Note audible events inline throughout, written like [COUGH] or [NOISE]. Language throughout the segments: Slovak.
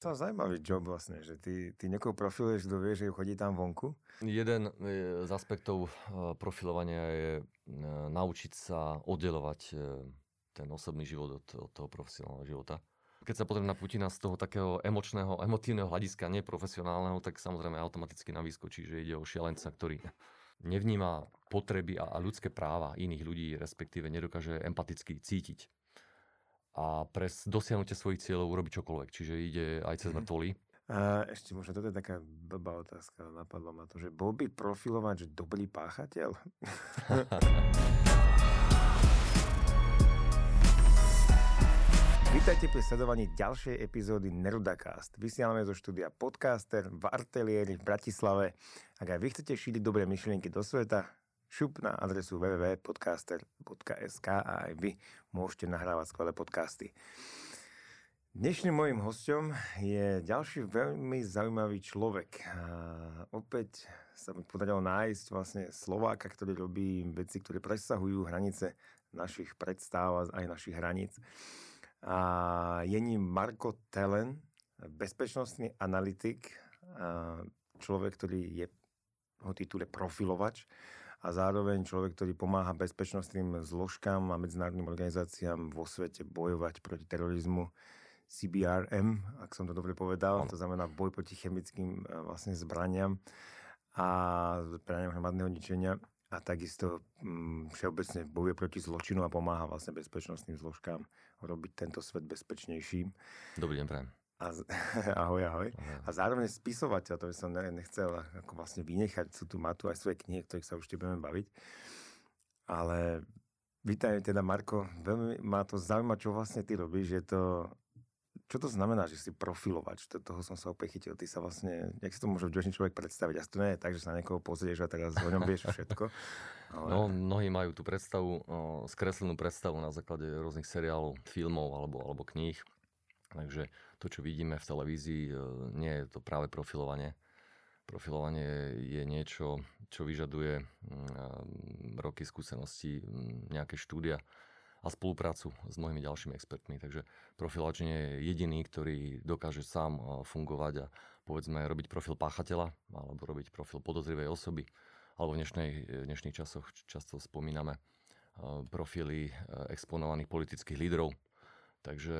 To je zaujímavý job vlastne, že ty, ty niekoho profiluješ, kto vie, že chodí tam vonku? Jeden z aspektov e, profilovania je e, naučiť sa oddelovať e, ten osobný život od, od toho profesionálneho života. Keď sa pozriem na Putina z toho takého emočného, emotívneho hľadiska, nie profesionálneho, tak samozrejme automaticky na výskočí, že ide o šialenca, ktorý nevníma potreby a ľudské práva iných ľudí, respektíve nedokáže empaticky cítiť a pre dosiahnutie svojich cieľov urobiť čokoľvek. Čiže ide aj cez mhm. mŕtvoly. A ešte možno, toto je taká blbá otázka, napadlo ma to, že bol by profilovať, že dobrý páchateľ? [LAUGHS] Vítajte pri sledovaní ďalšej epizódy Nerudacast. Vysielame zo štúdia Podcaster v Artelieri v Bratislave. Ak aj vy chcete šíriť dobré myšlienky do sveta, šup na adresu www.podcaster.sk a aj vy môžete nahrávať skvelé podcasty. Dnešným mojim hostom je ďalší veľmi zaujímavý človek. A opäť sa mi podarilo nájsť vlastne Slováka, ktorý robí veci, ktoré presahujú hranice našich predstav a aj našich hraníc. A je ním Marko Telen, bezpečnostný analytik, človek, ktorý je ho titule profilovač a zároveň človek, ktorý pomáha bezpečnostným zložkám a medzinárodným organizáciám vo svete bojovať proti terorizmu. CBRM, ak som to dobre povedal, to znamená boj proti chemickým e, vlastne zbraniam a zbraniam hromadného ničenia a takisto mm, všeobecne bojuje proti zločinu a pomáha vlastne bezpečnostným zložkám robiť tento svet bezpečnejším. Dobrý deň, prajem. A, [LAUGHS] ahoj, ahoj. Aha. A zároveň spisovateľ, to by som nechcel ako vlastne vynechať, sú tu, má tu aj svoje knihy, ktorých sa už budeme baviť. Ale vítaj teda Marko, veľmi ma to zaujíma, čo vlastne ty robíš, je to čo to znamená, že si profilovač? To, toho som sa opäť chytil. Ty sa vlastne, jak si to môže bežný človek predstaviť? Asi to nie je tak, že sa niekoho pozrieš a teraz o ňom vieš všetko. [LAUGHS] Ale... No, mnohí majú tú predstavu, skreslenú predstavu na základe rôznych seriálov, filmov alebo, alebo kníh. Takže to, čo vidíme v televízii, e, nie je to práve profilovanie. Profilovanie je niečo, čo vyžaduje mm, roky skúseností, mm, nejaké štúdia a spoluprácu s mnohými ďalšími expertmi. Takže profilovač nie je jediný, ktorý dokáže sám e, fungovať a povedzme robiť profil páchateľa alebo robiť profil podozrivej osoby. Alebo v, dnešnej, dnešných časoch často spomíname e, profily exponovaných politických lídrov. Takže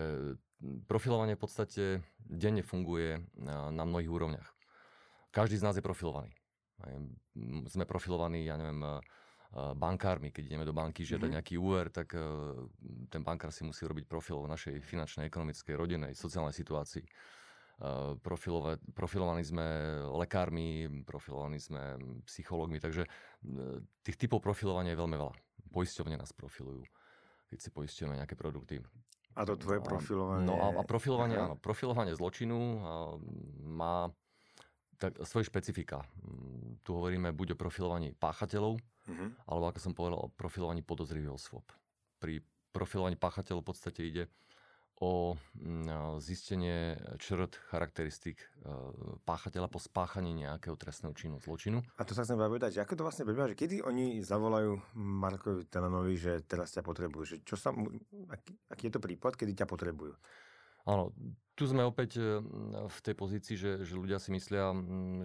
profilovanie v podstate denne funguje na, na mnohých úrovniach. Každý z nás je profilovaný. Sme profilovaní, ja neviem, e, bankármi, keď ideme do banky žiadať mm-hmm. nejaký úver, tak ten bankár si musí robiť profil o našej finančnej, ekonomickej, rodinnej, sociálnej situácii. Profilova- profilovaní sme lekármi, profilovaní sme psychológmi, takže tých typov profilovania je veľmi veľa. Poisťovne nás profilujú, keď si poistujeme nejaké produkty. A to tvoje profilovanie? No a, a profilovanie, áno, profilovanie zločinu má tak, svoje špecifika. Mm, tu hovoríme buď o profilovaní páchateľov, uh-huh. alebo ako som povedal, o profilovaní podozrivých osôb. Pri profilovaní páchateľov v podstate ide o mm, zistenie črt, charakteristik e, páchateľa po spáchaní nejakého trestného činu, zločinu. A to sa chcem povedať, že ako to vlastne prebieha, že kedy oni zavolajú Markovi Telenovi, že teraz ťa potrebujú, že čo sa, aký, aký je to prípad, kedy ťa potrebujú? Áno, tu sme opäť e, v tej pozícii, že, že ľudia si myslia,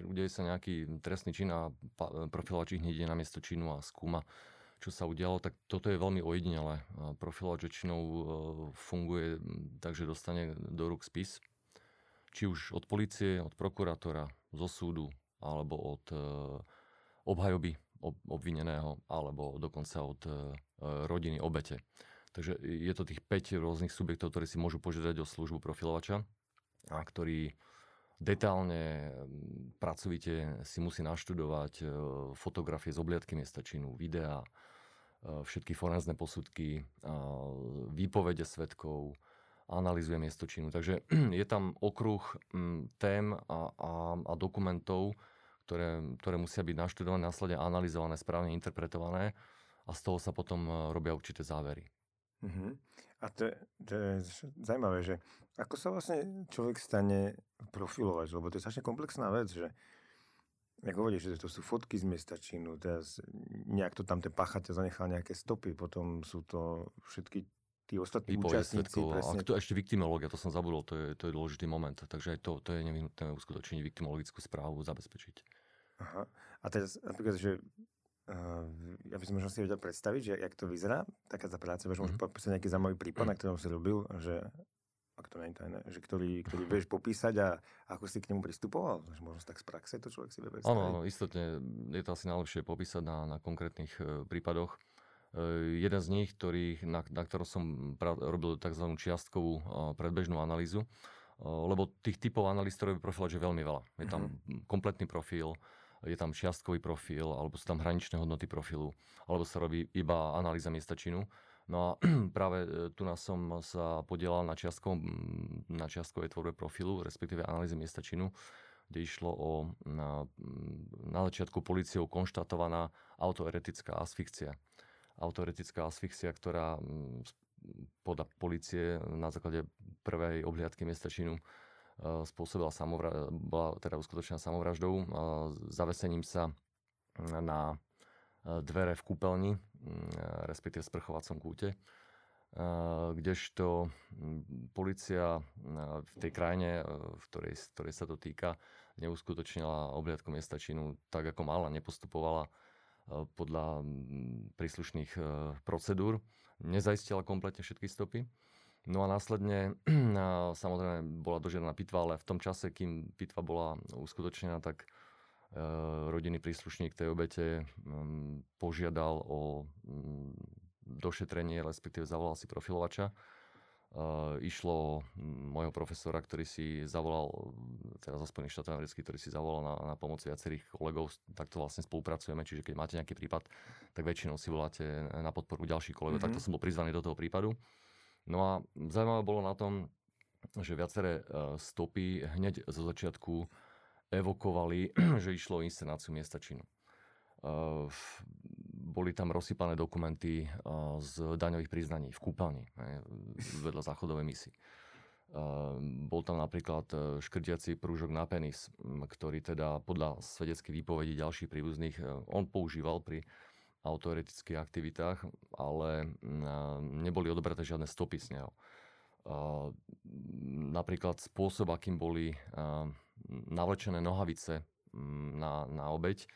ľudia sa nejaký trestný čin a profilovač ich ide na miesto činu a skúma čo sa udialo, tak toto je veľmi ojedinelé. Profilovač väčšinou e, funguje tak, že dostane do rúk spis, či už od policie, od prokurátora, zo súdu, alebo od e, obhajoby obvineného, alebo dokonca od e, rodiny obete. Takže je to tých 5 rôznych subjektov, ktorí si môžu požiadať o službu profilovača a ktorí detálne, pracovite si musí naštudovať fotografie z obliadky miesta činu, videá, všetky forenzné posudky, e, výpovede svetkov, analizuje miesto činu. Takže [CLEARS THROAT] je tam okruh tém a, a, a dokumentov, ktoré, ktoré musia byť naštudované, následne analyzované, správne interpretované a z toho sa potom robia určité závery. Uh-huh. A to, to je zaujímavé, že ako sa vlastne človek stane profilovať, lebo to je strašne komplexná vec, že ako hovoríš, že to sú fotky z miesta činu, teraz nejak to tam ten páchateľ zanechal nejaké stopy, potom sú to všetky tí ostatní účastníci. Presne. A to ešte viktimológia, to som zabudol, to je, to je dôležitý moment. Takže aj to, to je nevyhnutné uskutočniť viktimologickú správu, zabezpečiť. Aha. A teraz napríklad, že uh, ja by som možno si vedel predstaviť, že jak to vyzerá, taká tá práca, mm-hmm. možno povedať nejaký zaujímavý prípad, na ktorom si robil, že ak to nie je tajné, že ktorý, ktorý [LAUGHS] vieš popísať a ako si k nemu pristupoval? Že možno tak z praxe to človek si vie predstaviť. Áno, áno, istotne je to asi najlepšie popísať na, na konkrétnych e, prípadoch. E, jeden z nich, ktorý, na, na ktorom som pra, robil tzv. čiastkovú e, predbežnú analýzu, e, lebo tých typov analýz, ktoré profilovať je veľmi veľa. Je tam mm-hmm. kompletný profil, je tam čiastkový profil, alebo sú tam hraničné hodnoty profilu, alebo sa robí iba analýza miesta činu. No a [CLEARS THROAT] práve e, tu nás som sa podielal na, čiastkom, na čiastkovej tvorbe profilu, respektíve analýze miesta činu, kde išlo o na, na začiatku policiou konštatovaná autoeretická asfikcia. Autoeretická asfikcia, ktorá podľa policie na základe prvej obhliadky miesta činu e, spôsobila samovra- bola teda uskutočnená samovraždou, zavesením sa na e, dvere v kúpeľni, respektíve v sprchovacom kúte. Kdežto mm, policia v tej krajine, v ktorej, v ktorej sa to týka, neuskutočnila obliadku miesta činu tak, ako mala, nepostupovala podľa mm, príslušných e, procedúr, nezaistila kompletne všetky stopy. No a následne [CLEARS THROAT] samozrejme bola dožiadaná pitva, ale v tom čase, kým pitva bola uskutočnená, tak rodinný príslušník tej obete mm, požiadal o mm, došetrenie, respektíve zavolal si profilovača. Uh, išlo môjho profesora, ktorý si zavolal, teraz zo Spojených štátov amerických, ktorý si zavolal na, na pomoc viacerých kolegov, takto vlastne spolupracujeme, čiže keď máte nejaký prípad, tak väčšinou si voláte na podporu ďalších kolegov, mm-hmm. takto som bol prizvaný do toho prípadu. No a zaujímavé bolo na tom, že viaceré uh, stopy hneď zo začiatku evokovali, [CLEARS THROAT] že išlo o inscenáciu miesta činu. Uh, boli tam rozsypané dokumenty uh, z daňových priznaní v kúpeľni, vedľa záchodovej misy. Uh, bol tam napríklad škrtiaci prúžok na penis, ktorý teda podľa svedeckých výpovedí ďalších príbuzných on používal pri autoeretických aktivitách, ale neboli odobraté žiadne stopy z neho. Napríklad spôsob, akým boli navlečené nohavice mm, na, na obeď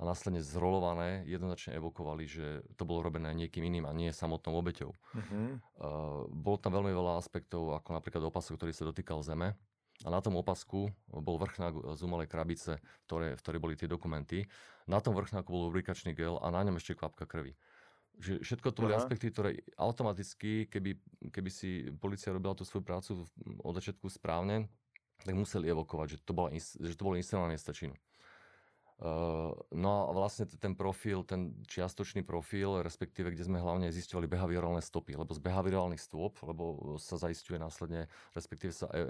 a následne zrolované jednoznačne evokovali, že to bolo robené niekým iným a nie samotnou obeťou. Uh-huh. Uh, bolo tam veľmi veľa aspektov, ako napríklad opasok, ktorý sa dotýkal zeme. A na tom opasku bol vrchnák z umelej krabice, ktoré, v ktorej boli tie dokumenty. Na tom vrchnáku bol lubrikačný gel a na ňom ešte kvapka krvi. Že všetko to boli Aha. aspekty, ktoré automaticky, keby, keby si policia robila tú svoju prácu od začiatku správne, tak museli evokovať, že to, bola, že to bolo inscenované stačinu. Uh, no a vlastne ten profil, ten čiastočný profil, respektíve kde sme hlavne zistovali behaviorálne stopy, lebo z behaviorálnych stôp, lebo sa zaistuje následne, respektíve sa e, e,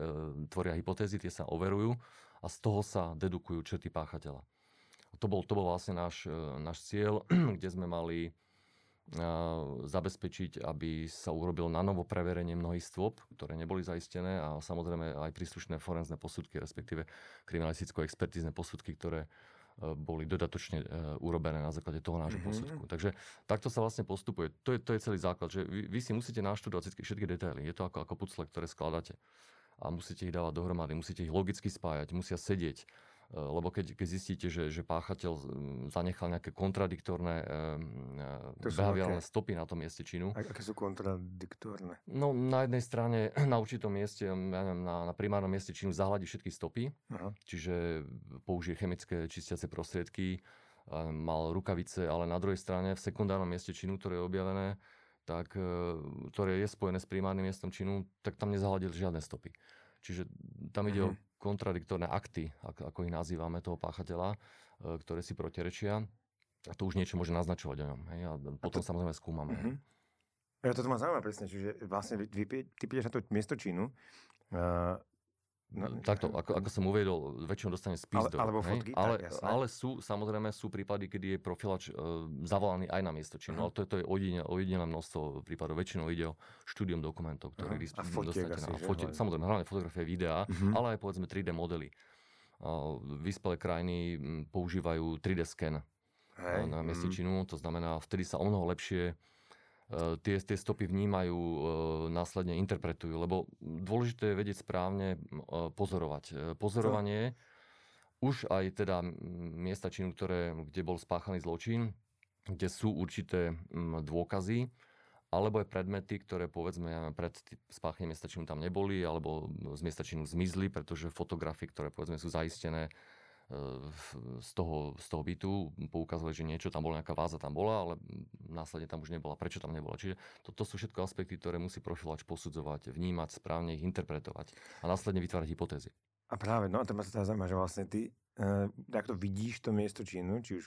tvoria hypotézy, tie sa overujú a z toho sa dedukujú črty páchateľa. To bol, to bol vlastne náš, e, náš cieľ, [CLEARS THROAT] kde sme mali zabezpečiť, aby sa urobil na novo preverenie mnohých stôp, ktoré neboli zaistené a samozrejme aj príslušné forenzné posudky, respektíve kriminalisticko-expertízne posudky, ktoré e, boli dodatočne e, urobené na základe toho nášho mm-hmm. posudku. Takže takto sa vlastne postupuje. To je, to je celý základ, že vy, vy si musíte naštudovať všetky detaily. Je to ako, ako pucle, ktoré skladáte. A musíte ich dávať dohromady, musíte ich logicky spájať, musia sedieť lebo keď, keď zistíte, že, že páchateľ zanechal nejaké kontradiktorné e, behaviorálne stopy na tom mieste činu. A aké sú kontradiktorné? No na jednej strane na určitom mieste, ja neviem, na, na primárnom mieste činu zahľadí všetky stopy, Aha. čiže použije chemické čistiace prostriedky, mal rukavice, ale na druhej strane v sekundárnom mieste činu, ktoré je objavené, tak, eh, ktoré je spojené s primárnym miestom činu, tak tam nezahľadil žiadne stopy. Čiže tam ide uh-huh. o mhm. Kontradiktorné akty, ako, ich nazývame, toho páchateľa, e, ktoré si protirečia. A to už niečo môže naznačovať o ňom. Hej? A potom a to... samozrejme skúmame. Uh-huh. Ja toto ma zaujíma presne, čiže vlastne vy, vy, ty prídeš na to miesto činu, uh, No, Takto, ako, ako som uvedol, väčšinou dostane spis ale, do, alebo fotky, ale, tak, ale sú, samozrejme, sú prípady, kedy je profilač uh, zavolaný aj na miesto činu, uh-huh. ale to, to je ojedinelé množstvo prípadov. Väčšinou ide o štúdium dokumentov, ktoré uh-huh. dostanete na fotie, samozrejme, hlavne fotografie, videá, uh-huh. ale aj povedzme 3D modely. Uh, vyspelé krajiny používajú 3D scan Hej. na mieste uh-huh. činu, to znamená, vtedy sa o mnoho lepšie tie, tie stopy vnímajú, následne interpretujú. Lebo dôležité je vedieť správne pozorovať. Pozorovanie, už aj teda miesta činu, ktoré, kde bol spáchaný zločin, kde sú určité dôkazy, alebo aj predmety, ktoré povedzme pred spáchaním miesta činu tam neboli, alebo z miesta činu zmizli, pretože fotografie, ktoré povedzme sú zaistené z toho, z toho bytu, poukazovali, že niečo tam bolo, nejaká váza tam bola, ale následne tam už nebola. Prečo tam nebola? Čiže toto sú všetko aspekty, ktoré musí profilovač posudzovať, vnímať, správne ich interpretovať a následne vytvárať hypotézy. A práve, no a to ma sa teda zaujíma, že vlastne ty, e, to vidíš to miesto činu, či už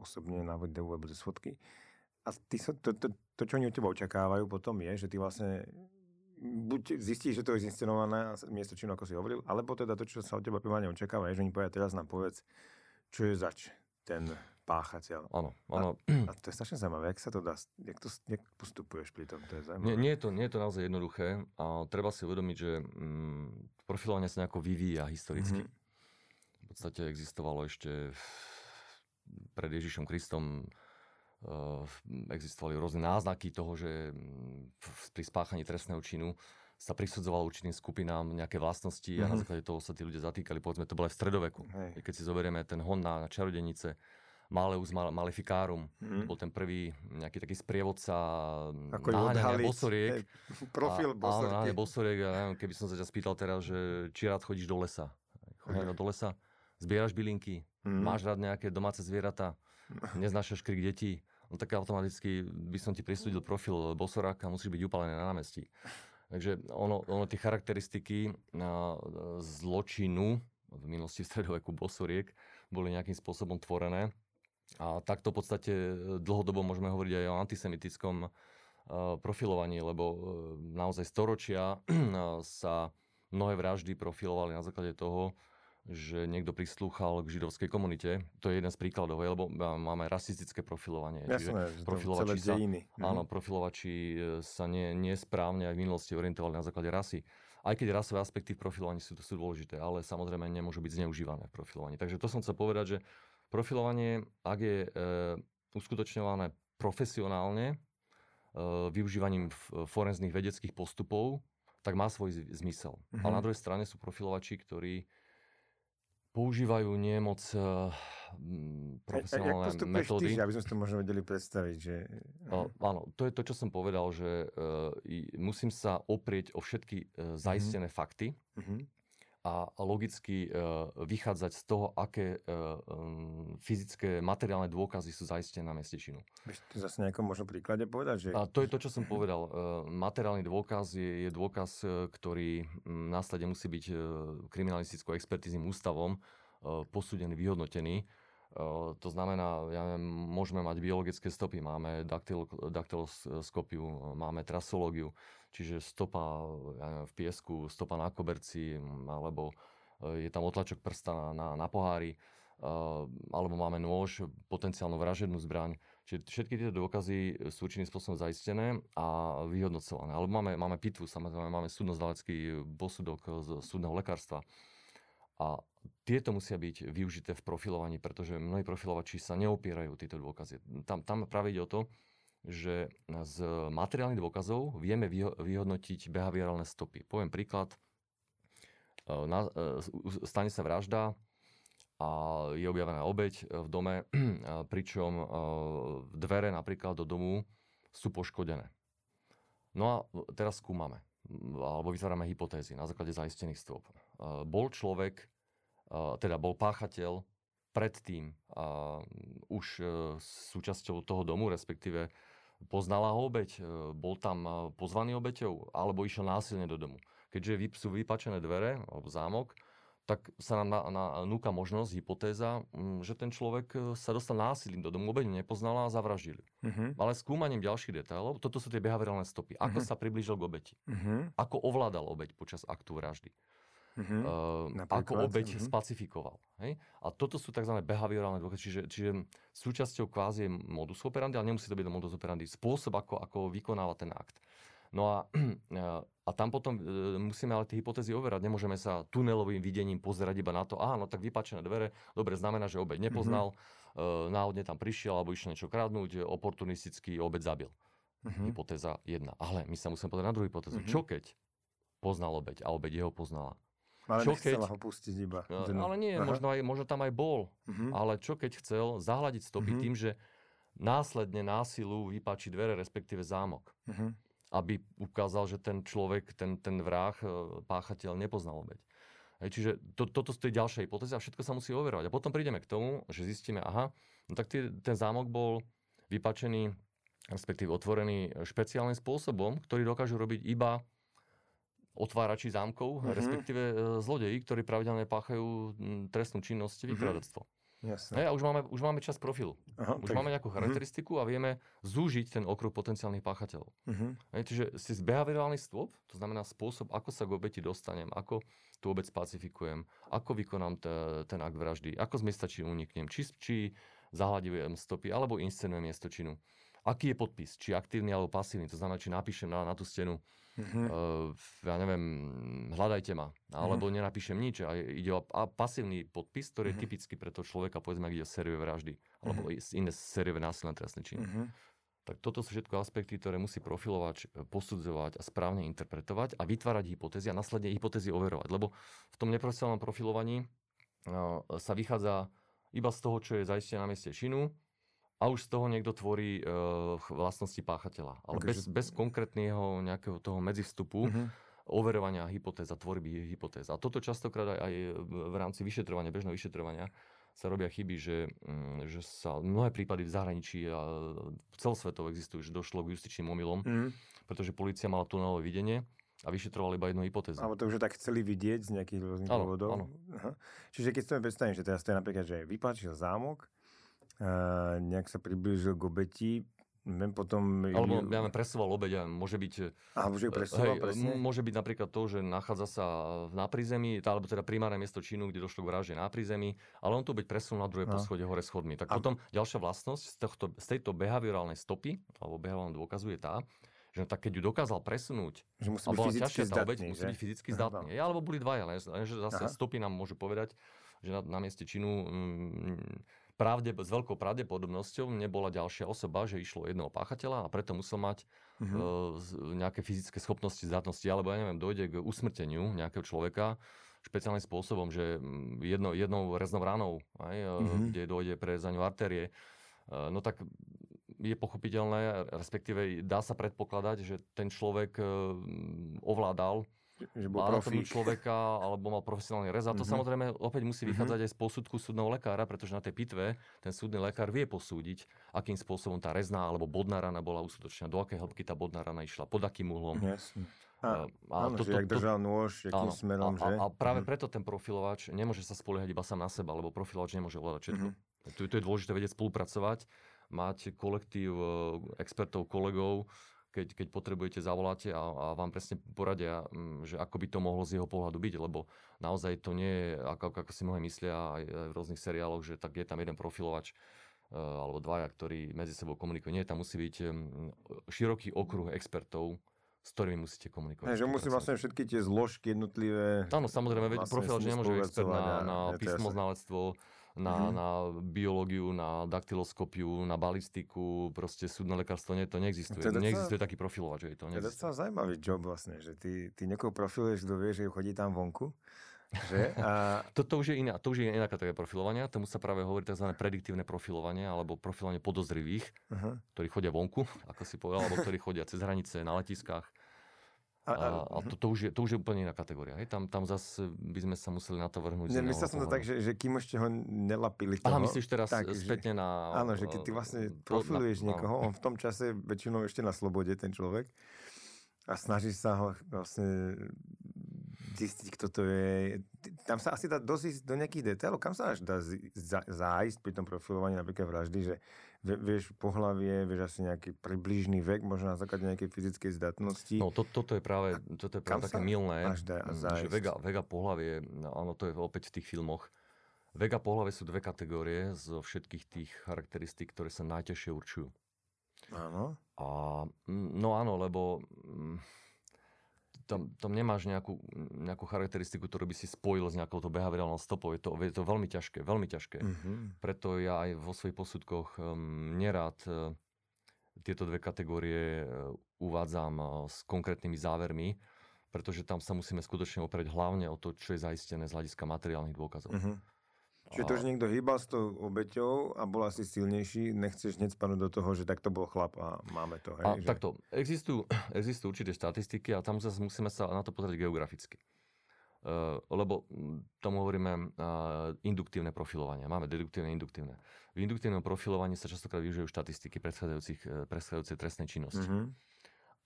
osobne na videu alebo z fotky, a ty sa, to, to, to, čo oni od teba očakávajú potom je, že ty vlastne buď zistíš, že to je zinscenované miesto činu, ako si hovoril, alebo teda to, čo sa od teba primárne očakáva, je, že oni povedia, teraz nám povedz, čo je zač ten páchateľ. Áno, áno. A, a to je strašne zaujímavé, jak sa to dá, jak, to, jak postupuješ pri tom, to je zaujímavé. Nie, nie, je to, nie je to naozaj jednoduché a treba si uvedomiť, že mm, profilovanie sa nejako vyvíja historicky. Mm-hmm. V podstate existovalo ešte pred Ježišom Kristom existovali rôzne náznaky toho, že mm, pri spáchaní trestného činu sa prisudzovalo určitým skupinám nejaké vlastnosti mm-hmm. a na mhm. základe toho sa tí ľudia zatýkali. Povedzme, to bolo aj v stredoveku. Hej. Keď si zoberieme ten hon na, na čarodenice, Maleus Maleficarum, mm-hmm. bol ten prvý nejaký taký sprievodca Ako náhňania bosoriek. Hej, profil a, bosoriek. Áno, bosoriek. A neviem, keby som sa ťa spýtal teraz, že či rád chodíš do lesa. Chodíš do lesa, zbieraš bylinky, mm-hmm. máš rád nejaké domáce zvieratá, [LAUGHS] neznášaš krik detí, no tak automaticky by som ti prisúdil profil bosoráka, musíš byť upalený na námestí. Takže ono, ono tie charakteristiky na zločinu v minulosti v stredoveku bosoriek boli nejakým spôsobom tvorené. A takto v podstate dlhodobo môžeme hovoriť aj o antisemitickom profilovaní, lebo e, naozaj storočia [CLEARS THROAT] sa mnohé vraždy profilovali na základe toho, že niekto prislúchal k židovskej komunite. To je jeden z príkladov, lebo máme rasistické profilovanie. Jasné, profilovači sa, mhm. áno, profilovači e, sa nie, nesprávne aj v minulosti orientovali na základe rasy. Aj keď rasové aspekty v profilovaní sú, sú dôležité, ale samozrejme nemôžu byť zneužívané v profilovaní. Takže to som chcel povedať, že profilovanie, ak je e, uskutočňované profesionálne, e, využívaním forenzných vedeckých postupov, tak má svoj zmysel. Mm-hmm. Ale na druhej strane sú profilovači, ktorí používajú nie moc uh, profesionálne a, a metódy. Ty, aby sme si to možno vedeli predstaviť. Že... Uh, áno, to je to, čo som povedal, že uh, musím sa oprieť o všetky uh, zaistené mm-hmm. fakty. Mm-hmm a logicky uh, vychádzať z toho, aké uh, um, fyzické, materiálne dôkazy sú zaistené na mieste činu. Vieš to zase nejakom možno príklade povedať? Že... A to je to, čo som povedal. Materiálny dôkaz je, je dôkaz, ktorý následne musí byť kriminalistickou expertíznym ústavom posúdený, vyhodnotený. Uh, to znamená, ja neviem, môžeme mať biologické stopy, máme daktyl, daktyloskopiu, máme trasológiu, čiže stopa ja neviem, v piesku, stopa na koberci, alebo e, je tam otlačok prsta na, na, na pohári, uh, alebo máme nôž, potenciálnu vražednú zbraň. Čiže všetky tieto dôkazy sú určitým spôsobom zaistené a vyhodnocované. Alebo máme, máme pitvu, samozrejme máme súdnozdalecký posudok z súdneho lekárstva. A tieto musia byť využité v profilovaní, pretože mnohí profilovači sa neopierajú tieto dôkazy. Tam, tam práve ide o to, že z materiálnych dôkazov vieme vyhodnotiť behaviorálne stopy. Poviem príklad. E, na, e, stane sa vražda a je objavená obeď v dome, [CLEARS THROAT] pričom e, dvere napríklad do domu sú poškodené. No a teraz skúmame, alebo vytvárame hypotézy na základe zaistených stôp. Bol človek, teda bol páchateľ predtým už súčasťou toho domu, respektíve Poznala ho obeď? E, bol tam e, pozvaný obeťou? Alebo išiel násilne do domu? Keďže sú vypačené dvere, alebo zámok, tak sa nám na, na, núka možnosť, hypotéza, že ten človek e, sa dostal násilím do domu, obeď nepoznala a zavraždili. Uh-huh. Ale skúmaním ďalších detailov, toto sú tie behaviorálne stopy. Ako uh-huh. sa priblížil k obeti? Uh-huh. Ako ovládal obeď počas aktu vraždy? Uh, ako obeď uh-huh. spacifikoval. Hej? A toto sú tzv. behaviorálne dôkazy, čiže, čiže súčasťou kvázi je modus operandi, ale nemusí to byť modus operandi, spôsob, ako, ako vykonáva ten akt. No a, [CLEARS THROAT] a tam potom e, musíme ale tie hypotézy overať. Nemôžeme sa tunelovým videním pozerať iba na to, áno, tak vypačené dvere, dobre, znamená, že obeď nepoznal, mm-hmm. náhodne tam prišiel alebo išiel niečo kradnúť, oportunisticky obeď zabil. Uh-huh. Hypotéza jedna. Ale my sa musíme povedať na druhú hypotézu. Uh-huh. Čo keď poznal obeď a obeď jeho poznala? Ale čo keď... ho pustiť iba. No, ale nie, možno, aj, možno tam aj bol. Uh-huh. Ale čo keď chcel zahľadiť stopy uh-huh. tým, že následne násilu vypáči dvere, respektíve zámok. Uh-huh. Aby ukázal, že ten človek, ten, ten vrah, e, páchateľ nepoznal obeď. Hej, čiže to, toto je ďalšia hypotéza a všetko sa musí overovať. A potom prídeme k tomu, že zistíme, aha, no tak tý, ten zámok bol vypačený, respektíve otvorený špeciálnym spôsobom, ktorý dokážu robiť iba otvárači zámkov, mm-hmm. respektíve e, zlodeji, ktorí pravidelne páchajú trestnú činnosť, vykradectvo. Mm-hmm. Jasne. Hej, a už máme, už máme čas profilu. Aha, už tak... máme nejakú mhm. charakteristiku uh-huh. a vieme zúžiť ten okruh potenciálnych páchateľov. Uh-huh. Hej, čiže si behaviorálny stôp, to znamená spôsob, ako sa k obeti dostanem, ako tú obec pacifikujem, ako vykonám t- ten akt vraždy, ako z miesta či uniknem, či, či zahľadujem stopy, alebo inscenujem miesto činu aký je podpis, či aktívny alebo pasívny, to znamená, či napíšem na, na tú stenu, mm-hmm. uh, ja neviem, hľadajte ma, alebo mm-hmm. nenapíšem nič. A ide o a pasívny podpis, ktorý mm-hmm. je mhm. typický pre toho človeka, povedzme, ak ide o sériové vraždy, alebo mm-hmm. iné sériové násilné trestné činy. Mm-hmm. Tak toto sú všetko aspekty, ktoré musí profilovať, posudzovať a správne interpretovať a vytvárať hypotézy a následne hypotézy overovať. Lebo v tom neprofesionálnom profilovaní uh, sa vychádza iba z toho, čo je zaistené na mieste činu, a už z toho niekto tvorí uh, vlastnosti páchateľa. Ale okay. bez, bez konkrétneho nejakého toho medzivstupu, uh-huh. overovania hypotéz a tvorby hypotéz. A toto častokrát aj, aj v rámci vyšetrovania, bežného vyšetrovania sa robia chyby, že, um, že sa mnohé prípady v zahraničí a celosvetovo existujú, že došlo k justičným omylom, uh-huh. pretože policia mala tunelové videnie a vyšetroval iba jednu hypotézu. Alebo to už tak chceli vidieť z nejakých rôznych dôvodov. Áno. Čiže keď si to predstavím, že teraz to je napríklad, že vypáčil zámok, nejak sa priblížil k obeti, Viem potom... Alebo ja presúval obeď, môže byť... A môže presúval, hej, presne? Môže byť napríklad to, že nachádza sa na prízemí, alebo teda primárne miesto činu, kde došlo k vražde na prízemí, ale on to byť presunul na druhé no. poschodie hore schodmi. Tak a... potom ďalšia vlastnosť z, tohto, z tejto behaviorálnej stopy, alebo behaviorálnej dôkazu je tá, že tak keď ju dokázal presunúť že musí a bola ťažšia tá obeď, musí byť fyzicky zdatný. Ja, alebo boli dvaja, lenže zase Aha. stopy nám môžu povedať, že na, na mieste činu mm, pravde, s veľkou pravdepodobnosťou nebola ďalšia osoba, že išlo jedného páchateľa a preto musel mať uh-huh. uh, nejaké fyzické schopnosti, zdatnosti, alebo ja neviem, dojde k usmrteniu nejakého človeka špeciálnym spôsobom, že jedno, jednou reznou ranou, aj, uh-huh. kde dojde prezaniu artérie, uh, no tak je pochopiteľné, respektíve dá sa predpokladať, že ten človek ovládal že bol profík. človeka, alebo mal profesionálny rez. A to mm-hmm. samozrejme opäť musí vychádzať mm-hmm. aj z posudku súdneho lekára, pretože na tej pitve ten súdny lekár vie posúdiť, akým spôsobom tá rezná alebo bodná rana bola uskutočnená, do akej hĺbky tá bodná rana išla, pod akým uhlom. Jasne. A, a áno, to, že to, držal nôž, akým áno, smerom, a, že? A, a práve mm. preto ten profilovač nemôže sa spoliehať iba sám na seba, lebo profilovač nemôže ovládať všetko. Mm-hmm. To, to je dôležité vedieť spolupracovať, mať kolektív eh, expertov, kolegov, keď, keď potrebujete, zavoláte a, a vám presne poradia, mm, že ako by to mohlo z jeho pohľadu byť, lebo naozaj to nie je, ako, ako si mnohé myslia aj v rôznych seriáloch, že tak je tam jeden profilovač e, alebo dvaja, ktorí medzi sebou komunikujú. Nie, tam musí byť mm, široký okruh expertov, s ktorými musíte komunikovať. že musí vlastne všetky tie zložky jednotlivé... Áno, samozrejme, vlastne profilovač nemôže expert na, na písmoznalectvo, na, mm-hmm. na biológiu, na daktyloskopiu, na balistiku, proste súdne lekárstvo, nie, to neexistuje. Teda neexistuje sa, taký profilovač, že to neexistuje. To je docela zaujímavý job vlastne, že ty, ty niekoho profiluješ, kto vie, že chodí tam vonku. Že? A... [LAUGHS] to, to, už je iná, to už je iná kategória profilovania, tomu sa práve hovorí tzv. prediktívne profilovanie alebo profilovanie podozrivých, uh-huh. ktorí chodia vonku, [LAUGHS] ako si povedal, alebo ktorí chodia cez hranice na letiskách a, a, a to, to, už je, to už je úplne iná kategória. Hej? Tam, tam zase by sme sa museli na to vrhnúť. Ne, myslel som to tak, že, že kým ešte ho nelapili toho. Aha, myslíš teraz tak, spätne že, na... Áno, že keď ty vlastne profiluješ na, niekoho, on v tom čase väčšinou ešte na slobode, ten človek, a snaží sa ho vlastne zistiť, kto to je. Tam sa asi dá dosť do nejakých detailov. Kam sa až dá zájsť pri tom profilovaní napríklad vraždy, že vieš pohlavie, vieš asi nejaký približný vek, možno na základe nejakej fyzickej zdatnosti. No to, toto je práve, toto je práve také milné, že vega, vega pohlavie, no, áno, to je opäť v tých filmoch, vega pohlavie sú dve kategórie zo všetkých tých charakteristík, ktoré sa najťažšie určujú. Áno. A, no áno, lebo tam, tam nemáš nejakú, nejakú charakteristiku, ktorú by si spojil s nejakou behaviorálnou stopou. Je to, je to veľmi ťažké, veľmi ťažké. Mm-hmm. Preto ja aj vo svojich posudkoch um, nerád uh, tieto dve kategórie uvádzam s konkrétnymi závermi, pretože tam sa musíme skutočne oprieť hlavne o to, čo je zaistené z hľadiska materiálnych dôkazov. Uh-huh. Čiže to, že niekto hýbal s tou obeťou a bol asi silnejší, nechceš hneď spadnúť do toho, že tak to bol chlap a máme to. Hej, a, že... Takto, existujú, [CLEARS THROAT] existujú určité štatistiky a tam zase musíme sa na to pozrieť geograficky. Uh, lebo tomu hovoríme uh, induktívne profilovanie. Máme deduktívne, induktívne. V induktívnom profilovaní sa častokrát využijú štatistiky predchádzajúcich, uh, predchádzajúcej trestnej činnosti. Mm-hmm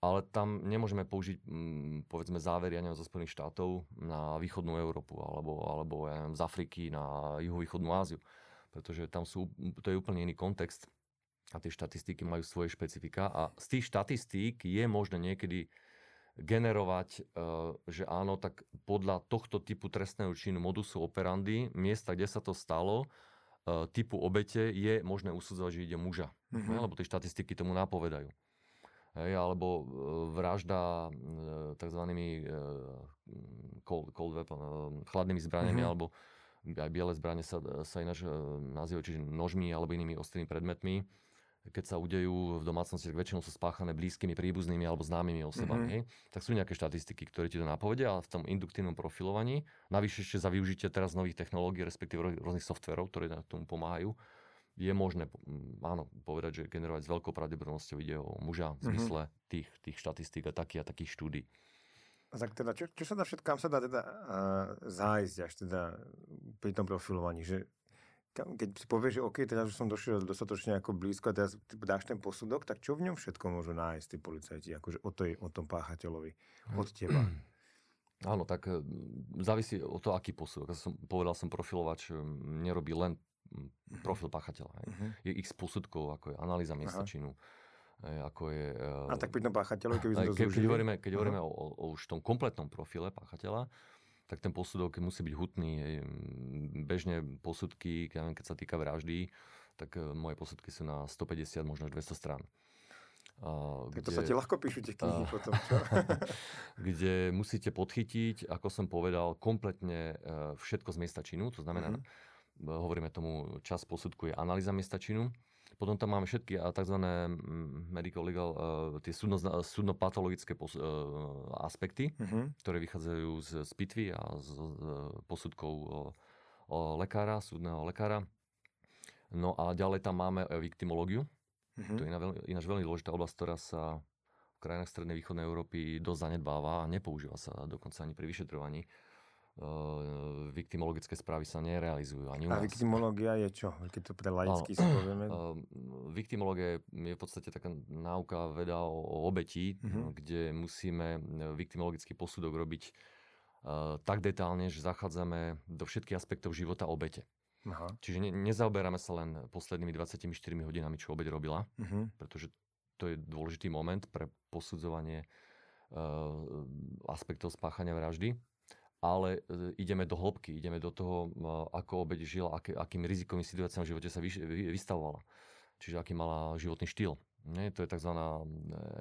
ale tam nemôžeme použiť mm, povedzme závery ja neviem, zo Spojených štátov na východnú Európu alebo, alebo ja neviem, z Afriky na juhovýchodnú Áziu, pretože tam sú, to je úplne iný kontext a tie štatistiky majú svoje špecifika a z tých štatistík je možné niekedy generovať, e, že áno, tak podľa tohto typu trestného činu modusu operandi, miesta, kde sa to stalo, e, typu obete je možné usudzovať, že ide muža. Mm-hmm. Lebo tie štatistiky tomu napovedajú hej, alebo e, vražda e, tzv. E, cold, cold weapon, chladnými zbraniami, mm-hmm. alebo aj biele zbranie sa, sa ináč nazývajú, čiže nožmi alebo inými ostrými predmetmi. Keď sa udejú v domácnosti, tak väčšinou sú spáchané blízkymi, príbuznými alebo známymi osobami. Mm-hmm. Tak sú nejaké štatistiky, ktoré ti to napovedia, ale v tom induktívnom profilovaní, navyše ešte za využitie teraz nových technológií, respektíve rôznych softverov, ktoré tomu pomáhajú, je možné, áno, povedať, že generovať s veľkou pravdepodobnosťou ide o muža v mhm. zmysle mm-hmm. tých, tých štatistík a takých a takých štúdí. Tak teda, čo, čo sa dá všetko, kam sa dá teda uh, zájsť až teda pri tom profilovaní, že keď si povieš, že OK, teraz už som došiel dostatočne ako blízko a teraz dáš ten posudok, tak čo v ňom všetko môžu nájsť tí policajti, akože o, tej, o tom páchateľovi, od teba? Áno, tak závisí o to, aký posudok. Som, povedal som, profilovač nerobí len. Profil páchateľa. Uh-huh. Je x posudkov, ako je analýza miesta činu, ako je... A tak pri tom páchateľovi, keby sme to keď, keď hovoríme, keď uh-huh. hovoríme o, o, už tom kompletnom profile páchateľa, tak ten posudok musí byť hutný. Hej. Bežne posudky, keď sa týka vraždy, tak e, moje posudky sú na 150, možno 200 strán. Uh, kde, to sa ti ľahko píšu tie knihy uh, potom, čo? [LAUGHS] kde musíte podchytiť, ako som povedal, kompletne uh, všetko z miesta činu, to znamená uh-huh hovoríme tomu čas posudku je analýza miesta činu. Potom tam máme všetky tzv. medical legal, uh, tie súdno, súdno-patologické pos, uh, aspekty, uh-huh. ktoré vychádzajú z, z pitvy a z, z posudkov o, o lekára, súdneho lekára. No a ďalej tam máme viktimológiu. Uh-huh. To je ináč veľmi dôležitá oblasť, ktorá sa v krajinách Strednej východnej Európy dosť zanedbáva a nepoužíva sa dokonca ani pri vyšetrovaní viktimologické správy sa nerealizujú ani. A viktimológia je čo? Keď to pre laicky si povieme? Uh, viktimológia je v podstate taká náuka, veda o, o obeti, uh-huh. kde musíme viktimologický posudok robiť uh, tak detálne, že zachádzame do všetkých aspektov života obete. Aha. Čiže ne, nezaoberáme sa len poslednými 24 hodinami, čo obeť robila, uh-huh. pretože to je dôležitý moment pre posudzovanie uh, aspektov spáchania vraždy ale e, ideme do hĺbky, ideme do toho, ako obeď žila, aký, akým rizikovým situáciám v živote sa vystavovala. Čiže aký mala životný štýl. Nie? To je tzv. E,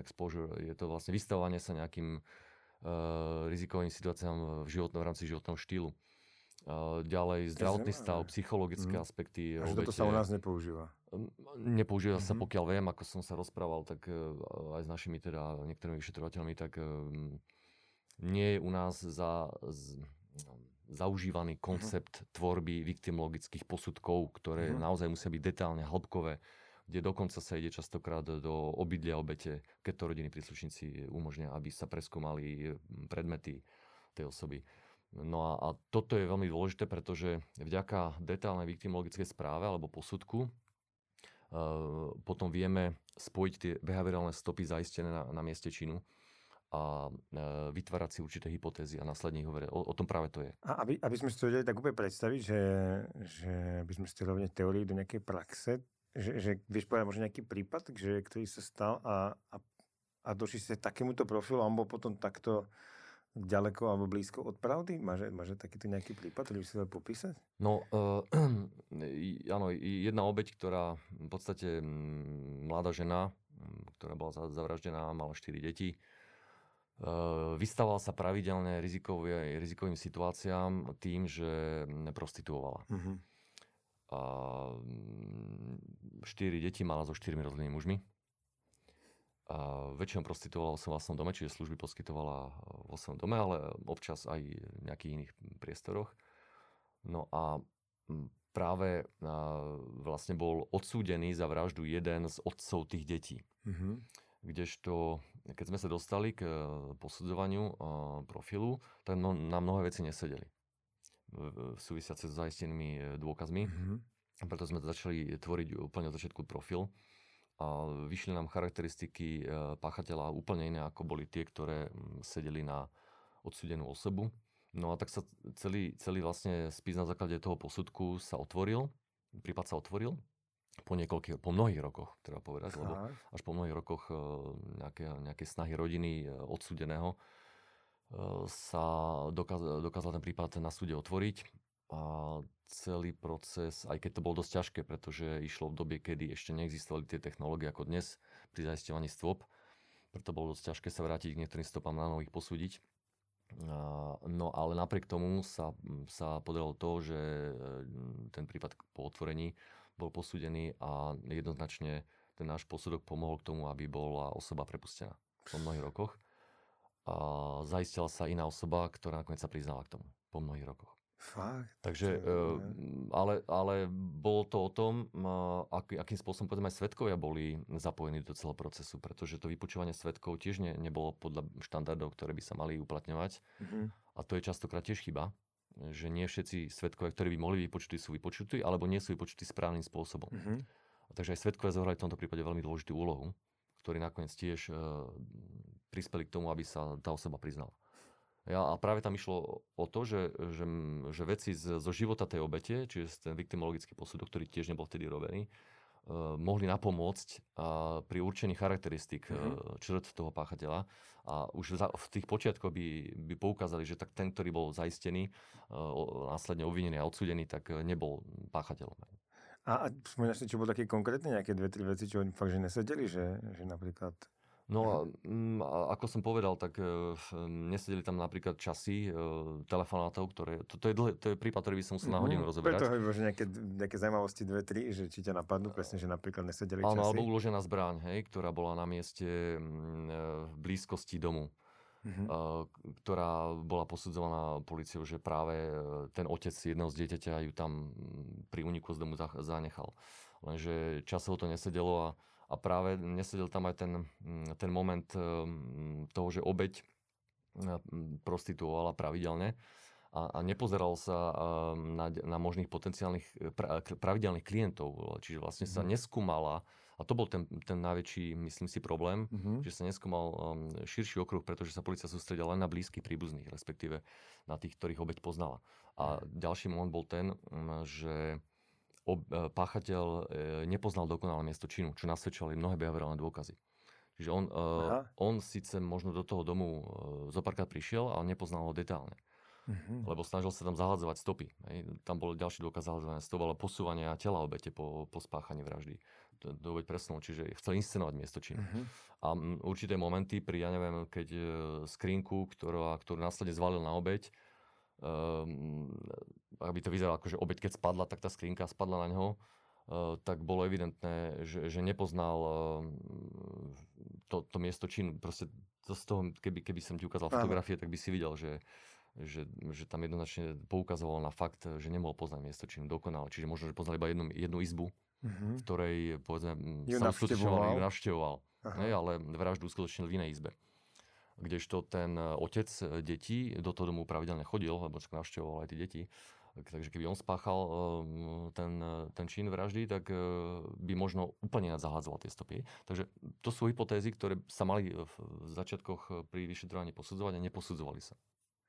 exposure, je to vlastne vystavovanie sa nejakým uh, rizikovým situáciám v, životnom, v rámci životného štýlu. Uh, ďalej zdravotný stav, psychologické mm. aspekty. A že toto sa u nás nepoužíva? Nepoužíva mm-hmm. sa, mhm. pokiaľ viem, ako som sa rozprával, tak uh, aj s našimi teda niektorými vyšetrovateľmi, tak uh, nie je u nás za, z, zaužívaný mhm. koncept uh-huh. tvorby viktimologických posudkov, ktoré uh-huh. naozaj musia byť detálne, hĺbkové, kde dokonca sa ide častokrát do obydlia obete, keď to rodiny príslušníci umožnia, aby sa preskúmali predmety tej osoby. No a, a toto je veľmi dôležité, pretože vďaka detálnej viktimologickej správe alebo posudku uh, potom vieme spojiť tie behaviorálne stopy zaistené na, na mieste činu a e, vytvárať si určité hypotézy a následne ich hovoriť. O, o tom práve to je. A aby, aby sme si to vedeli tak úplne predstaviť, že, že by sme si rovne teórii do nejakej praxe, že, že vieš povedať možno nejaký prípad, že, ktorý sa stal a, a, a došli ste takémuto profilu, alebo potom takto ďaleko alebo blízko od pravdy? Máže, máže takýto nejaký prípad, ktorý by si vedel popísať? No, uh, [CLEARS THROAT] áno, jedna obeď, ktorá v podstate mladá žena, ktorá bola zavraždená, mala 4 deti, Eh, vystával sa pravidelne rizikový, rizikovým situáciám tým, že prostituovala. Uh-huh. A mm, štyri deti mala so štyrmi rozhodnými mužmi. A väčšinou prostituovala svojom vlastnom dome, čiže služby poskytovala vo svojom dome, ale občas aj v nejakých iných priestoroch. No a práve vlastne bol odsúdený za vraždu jeden z otcov tých detí. Mm-hmm. Kdežto, keď sme sa dostali k e, posudzovaniu profilu, tak no, na mnohé veci nesedeli súvisiace s zaistenými e, dôkazmi. Mm-hmm. Preto sme začali tvoriť úplne od začiatku profil a vyšli nám charakteristiky páchateľa úplne iné, ako boli tie, ktoré sedeli na odsudenú osobu. No a tak sa celý, celý vlastne spis na základe toho posudku sa otvoril, prípad sa otvoril po niekoľkých, po mnohých rokoch, treba povedať, lebo až po mnohých rokoch e, nejaké, nejaké snahy rodiny odsudeného sa dokázal, dokázal ten prípad na súde otvoriť a celý proces, aj keď to bolo dosť ťažké, pretože išlo v dobie, kedy ešte neexistovali tie technológie ako dnes pri zaisťovaní stôp, preto bolo dosť ťažké sa vrátiť k niektorým stopám na nových posúdiť. No ale napriek tomu sa, sa podarilo to, že e, ten prípad po otvorení bol posúdený a jednoznačne ten náš posudok pomohol k tomu, aby bola osoba prepustená po mnohých rokoch a zaistila sa iná osoba, ktorá nakoniec sa priznala k tomu po mnohých rokoch. Fakt? Takže, e, ale, ale bolo to o tom, aký, akým spôsobom povedzme aj svetkovia boli zapojení do celého procesu, pretože to vypočúvanie svetkov tiež ne, nebolo podľa štandardov, ktoré by sa mali uplatňovať. Mm-hmm. A to je častokrát tiež chyba, že nie všetci svetkovia, ktorí by mohli vypočutí, sú vypočutí, alebo nie sú vypočutí správnym spôsobom. Mm-hmm. A takže aj svetkovia zohrali v tomto prípade veľmi dôležitú úlohu, ktorí nakoniec tiež e, prispeli k tomu, aby sa tá osoba priznala. Ja, a práve tam išlo o to, že, že, že veci z, zo života tej obete, čiže ten viktimologický posudok, ktorý tiež nebol vtedy robený, mohli napomôcť uh, pri určení charakteristik mm-hmm. uh, črt toho páchateľa. A už za, v tých počiatkoch by, by poukázali, že tak ten, ktorý bol zaistený, následne obvinený a odsudený, tak nebol páchateľom. A, a spomínaš si, čo bolo také konkrétne nejaké dve, tri veci, čo oni fakt, že nesedeli, že, že napríklad No a, mm, a ako som povedal, tak e, nesedeli tam napríklad časy e, telefonátov, ktoré... To, to, je dlhé, to je prípad, ktorý by som musel na hodinu rozoberať. Preto hovorím, že nejaké, nejaké zaujímavosti dve, tri, že či ťa napadnú presne, že napríklad nesedeli Áno, časy. alebo uložená zbraň, hej, ktorá bola na mieste mm, e, v blízkosti domu. Mm-hmm. ktorá bola posudzovaná policiou, že práve e, ten otec jedného z dieťaťa ju tam mm, pri úniku z domu zanechal. Lenže časovo to nesedelo a a práve nesedel tam aj ten, mm, ten moment ehm, toho, že obeď mm, prostituovala pravidelne a, a nepozeral sa ehm, na, na možných potenciálnych e, pra, pravidelných klientov. Čiže vlastne sa mm. neskúmala, a to bol ten, ten najväčší, myslím si, problém, mm-hmm. že sa neskúmal širší okruh, pretože sa policia sústredila len na blízkych príbuzných, respektíve na tých, ktorých obeď poznala. A mhm. ďalší moment bol ten, že ob, e, páchateľ e, nepoznal dokonalé miesto činu, čo nasvedčovali mnohé behaviorálne dôkazy. Čiže on, uh, on síce možno do toho domu zopárkrát prišiel, ale nepoznal ho detálne. Uh-huh. Lebo snažil sa tam zahadzovať stopy. Hej. Tam bol ďalší dôkaz zahadzovania stop, ale posúvanie tela obete po, po spáchaní vraždy. To, to presunul, čiže chcel inscenovať miesto činu. Uh-huh. A určité momenty pri, ja neviem, keď skrinku, ktorú, ktorú následne zvalil na obeť, um, aby to vyzeralo ako, že obeď keď spadla, tak tá skrinka spadla na ňo, uh, tak bolo evidentné, že, že nepoznal uh, to, to miesto činu. Proste to z toho, keby, keby som ti ukázal fotografie, tak by si videl, že, že, že tam jednoznačne poukazoval na fakt, že nemohol poznať miesto činu dokonale. Čiže možno, že poznal iba jednu, jednu izbu, mm-hmm. v ktorej, povedzme, ju sa navštevoval, ju navštevoval ale vraždu uskutočnil v inej izbe kdežto ten e, otec e, detí do toho domu pravidelne chodil, lebo navštevoval aj tie deti, takže keby on spáchal e, ten, ten čin vraždy, tak by možno úplne zahádzoval tie stopy. Takže to sú hypotézy, ktoré sa mali v začiatkoch pri vyšetrovaní posudzovať a neposudzovali sa.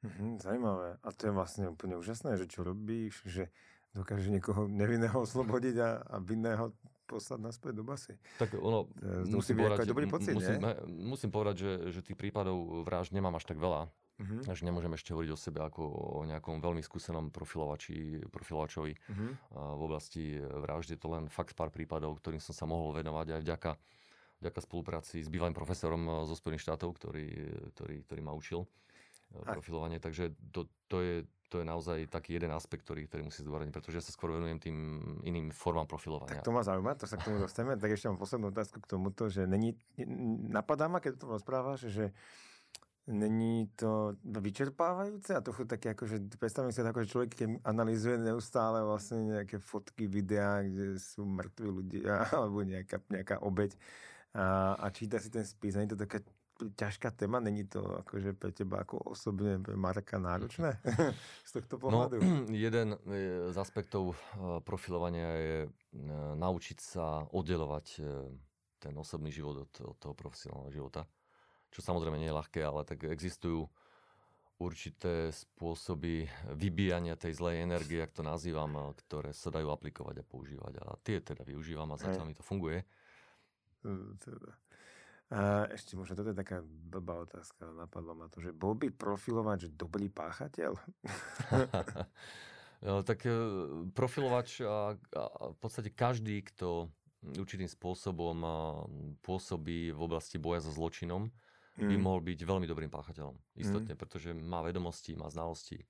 Mhm, zaujímavé. A to je vlastne úplne úžasné, že čo robíš, že dokáže niekoho nevinného oslobodiť a, a vinného poslať naspäť do basy. Tak ono, to musí byť povedať, dobrý pocit, musím, nie? musím povedať, že, že tých prípadov vražd nemám až tak veľa. Uh-huh. Až nemôžem ešte hovoriť o sebe ako o nejakom veľmi skúsenom profilovači, profilovačovi uh-huh. v oblasti vraždy. Je to len fakt pár prípadov, ktorým som sa mohol venovať aj vďaka, vďaka spolupráci s bývalým profesorom zo Spojených štátov, ktorý, ktorý, ktorý ma učil profilovanie, takže to, to, je, to je naozaj taký jeden aspekt, ktorý, ktorý musí zdôrazniť, pretože ja sa skôr venujem tým iným formám profilovania. Tak to ma zaujíma, to sa k tomu dostaneme. Tak ešte mám poslednú otázku k tomuto, že není, napadá ma, keď to rozprávaš, že Není to vyčerpávajúce a trochu také ako, že predstavím si ako, že človek keď analýzuje neustále vlastne nejaké fotky, videá, kde sú mŕtvi ľudia [LAUGHS] alebo nejaká, nejaká obeď a, a číta si ten spis. Není to taká ťažká téma? Není to akože pre teba ako osobne, pre Marka náročné [LAUGHS] z tohto no, pohľadu? No, [CLEARS THROAT] jeden z aspektov e, profilovania je e, naučiť sa oddelovať e, ten osobný život od, od toho profesionálneho života čo samozrejme nie je ľahké, ale tak existujú určité spôsoby vybíjania tej zlej energie, ak to nazývam, ktoré sa dajú aplikovať a používať. A tie teda využívam a zatiaľ mi to funguje. Teda. A ešte možno toto je taká blbá otázka, napadlo ma to, že bol by profilovač dobrý páchateľ? [LAUGHS] no, tak e, profilovač a, a v podstate každý, kto určitým spôsobom pôsobí v oblasti boja so zločinom, mm. by mohol byť veľmi dobrým páchateľom. Istotne, mm. pretože má vedomosti, má znalosti.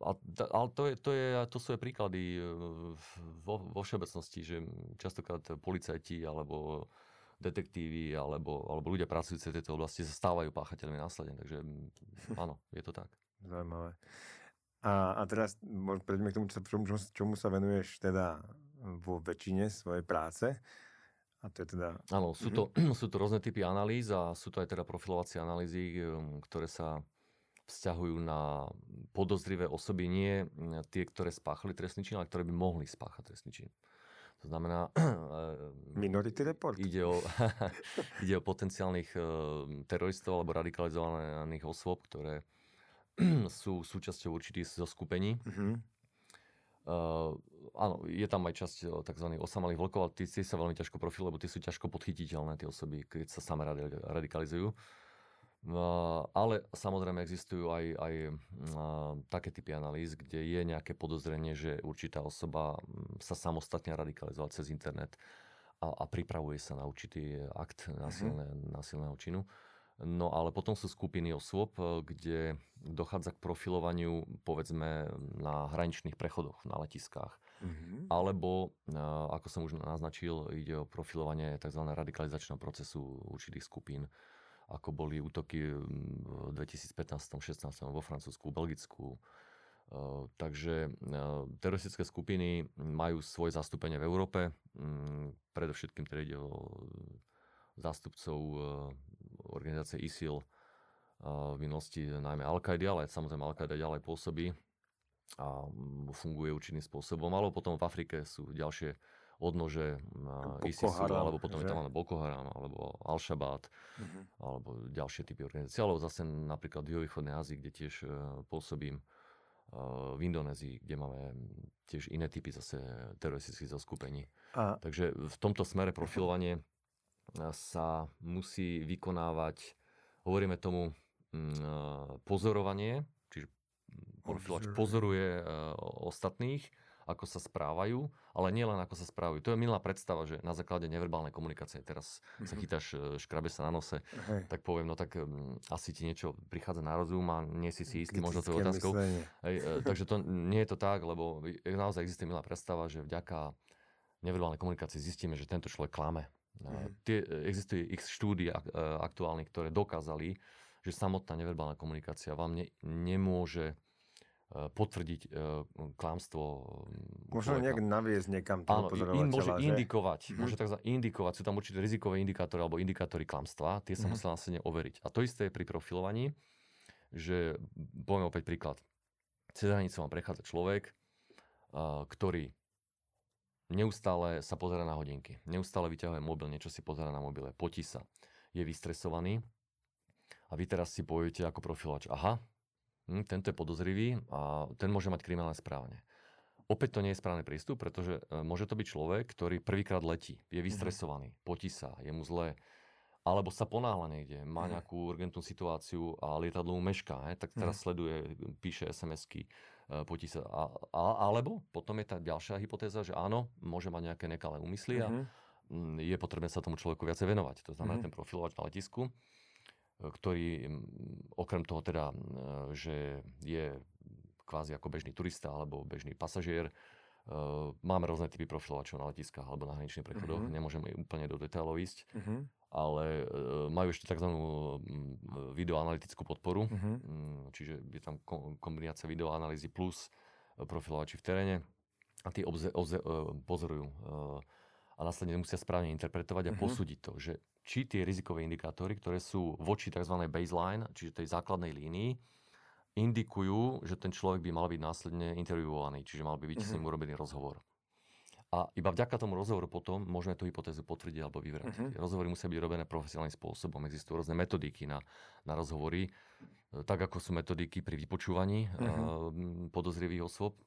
A, ale to, je, to, je, to sú aj príklady e, vo, vo všeobecnosti, že častokrát policajti alebo detektívy alebo, alebo ľudia pracujúci v tejto oblasti sa stávajú páchateľmi následne. Takže [LAUGHS] áno, je to tak. Zaujímavé. A, a teraz prejdeme k tomu, čomu, čomu sa venuješ teda vo väčšine svojej práce. A to je teda... Áno, sú, to, mm-hmm. [CLEARS THROAT] sú to rôzne typy analýz a sú to aj teda profilovacie analýzy, ktoré sa vzťahujú na podozrivé osoby, nie tie, ktoré spáchali trestný čin, ale ktoré by mohli spáchať trestný čin. To znamená... [CLEARS THROAT] Minority report. Ide o, [LAUGHS] [LAUGHS] ide o potenciálnych teroristov alebo radikalizovaných osôb, ktoré [CLEARS THROAT] sú súčasťou určitých zoskupení. Mm-hmm. Uh, áno, je tam aj časť tzv. osamelých vlkov, ale tí sa veľmi ťažko profilujú, lebo tie sú ťažko podchytiteľné, tie osoby, keď sa same radikalizujú. Uh, ale samozrejme existujú aj, aj uh, také typy analýz, kde je nejaké podozrenie, že určitá osoba sa samostatne radikalizovala cez internet a, a pripravuje sa na určitý akt násilné, mm-hmm. násilného činu. No ale potom sú skupiny osôb, e, kde dochádza k profilovaniu povedzme na hraničných prechodoch, na letiskách. Mm-hmm. Alebo, e, ako som už naznačil, ide o profilovanie tzv. radikalizačného procesu určitých skupín, ako boli útoky v 2015-16 vo Francúzsku, Belgicku. E, takže teroristické skupiny majú svoje zastúpenie v Európe. Predovšetkým teda ide o zástupcov organizácie ISIL v minulosti najmä Al-Qaida, ale samozrejme Al-Qaida ďalej pôsobí a funguje určitým spôsobom. Ale potom v Afrike sú ďalšie odnože ISISu, alebo potom že? je tam Boko Haram, alebo Al-Shabaab, uh-huh. alebo ďalšie typy organizácií. Alebo zase napríklad v východnej Ázii, kde tiež e, pôsobím, e, v Indonézii, kde máme tiež iné typy zase teroristických zoskupení. A... Takže v tomto smere profilovanie sa musí vykonávať, hovoríme tomu mm, pozorovanie, čiže profilač pozoruje e, ostatných, ako sa správajú, ale nielen ako sa správajú. To je milá predstava, že na základe neverbálnej komunikácie, teraz sa mhm. chytáš, e, škrabe sa na nose, Hej. tak poviem, no tak um, asi ti niečo prichádza na rozum a nie si si istý možno tvojou otázkou. Hej, e, takže to nie je to tak, lebo naozaj existuje milá predstava, že vďaka neverbálnej komunikácii zistíme, že tento človek klame. Mm. Tie, existuje x štúdí aktuálnych, ktoré dokázali, že samotná neverbálna komunikácia vám ne, nemôže e, potvrdiť uh, klamstvo. Možno nejak naviesť niekam toho Áno, in, môže že? indikovať, mm-hmm. môže tak indikovať, sú tam určité rizikové indikátory alebo indikátory klamstva, tie sa mm-hmm. musia následne overiť. A to isté je pri profilovaní, že poviem opäť príklad. Cez hranicu vám prechádza človek, uh, ktorý neustále sa pozera na hodinky, neustále vyťahuje mobil, niečo si pozera na mobile, potí sa, je vystresovaný a vy teraz si poviete ako profilač, aha, hm, tento je podozrivý a ten môže mať kriminálne správanie. Opäť to nie je správny prístup, pretože e, môže to byť človek, ktorý prvýkrát letí, je mhm. vystresovaný, potí sa, je mu zlé, alebo sa ponáhla niekde, má mhm. nejakú urgentnú situáciu a lietadlo mu mešká, he, tak teraz sleduje, píše SMS-ky, E, potí sa. A, a, alebo potom je tá ďalšia hypotéza, že áno, môže mať nejaké nekalé úmysly a je potrebné sa tomu človeku viacej venovať. To znamená, ten profilovač na letisku ktorý okrem toho teda, že je kvázi ako bežný turista alebo bežný pasažier, máme rôzne typy profilovačov na letiskách alebo na hraničných prechodoch, uh-huh. nemôžeme úplne do detailov ísť, uh-huh. ale majú ešte tzv. videoanalytickú podporu, uh-huh. čiže je tam kombinácia videoanalýzy plus profilovači v teréne a tí obze, obze, pozorujú a následne musia správne interpretovať a uh-huh. posúdiť to, že či tie rizikové indikátory, ktoré sú voči tzv. baseline, čiže tej základnej línii, indikujú, že ten človek by mal byť následne interviewovaný, čiže mal by byť uh-huh. s ním mhm. urobený rozhovor. A iba vďaka tomu rozhovoru potom môžeme tú hypotézu potvrdiť alebo vyvrátiť. Uh-huh. Rozhovory musia byť robené profesionálnym spôsobom. Existujú rôzne metodiky na, na rozhovory, tak ako sú metodiky pri vypočúvaní uh-huh. podozrivých osôb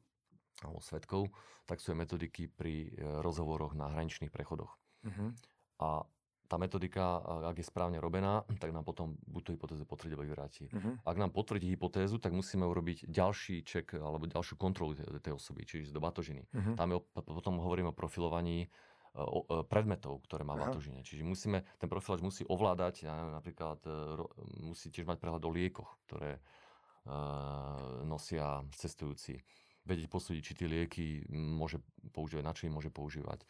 alebo svetkov, tak sú aj metodiky pri e, rozhovoroch na hraničných prechodoch. Uh-huh. A tá metodika, ak je správne robená, tak nám potom buď tú hypotézu potvrdí alebo vyvráti. Uh-huh. Ak nám potvrdí hypotézu, tak musíme urobiť ďalší ček alebo ďalšiu kontrolu tej osoby, čiže do batožiny. Uh-huh. Tam je, potom hovoríme o profilovaní o, o, predmetov, ktoré má v batožine. Čiže musíme, ten profilač musí ovládať, ja neviem, napríklad e, musí tiež mať prehľad o liekoch, ktoré uh, nosia cestujúci vedieť posúdiť, či tie lieky môže používať, na čo môže používať.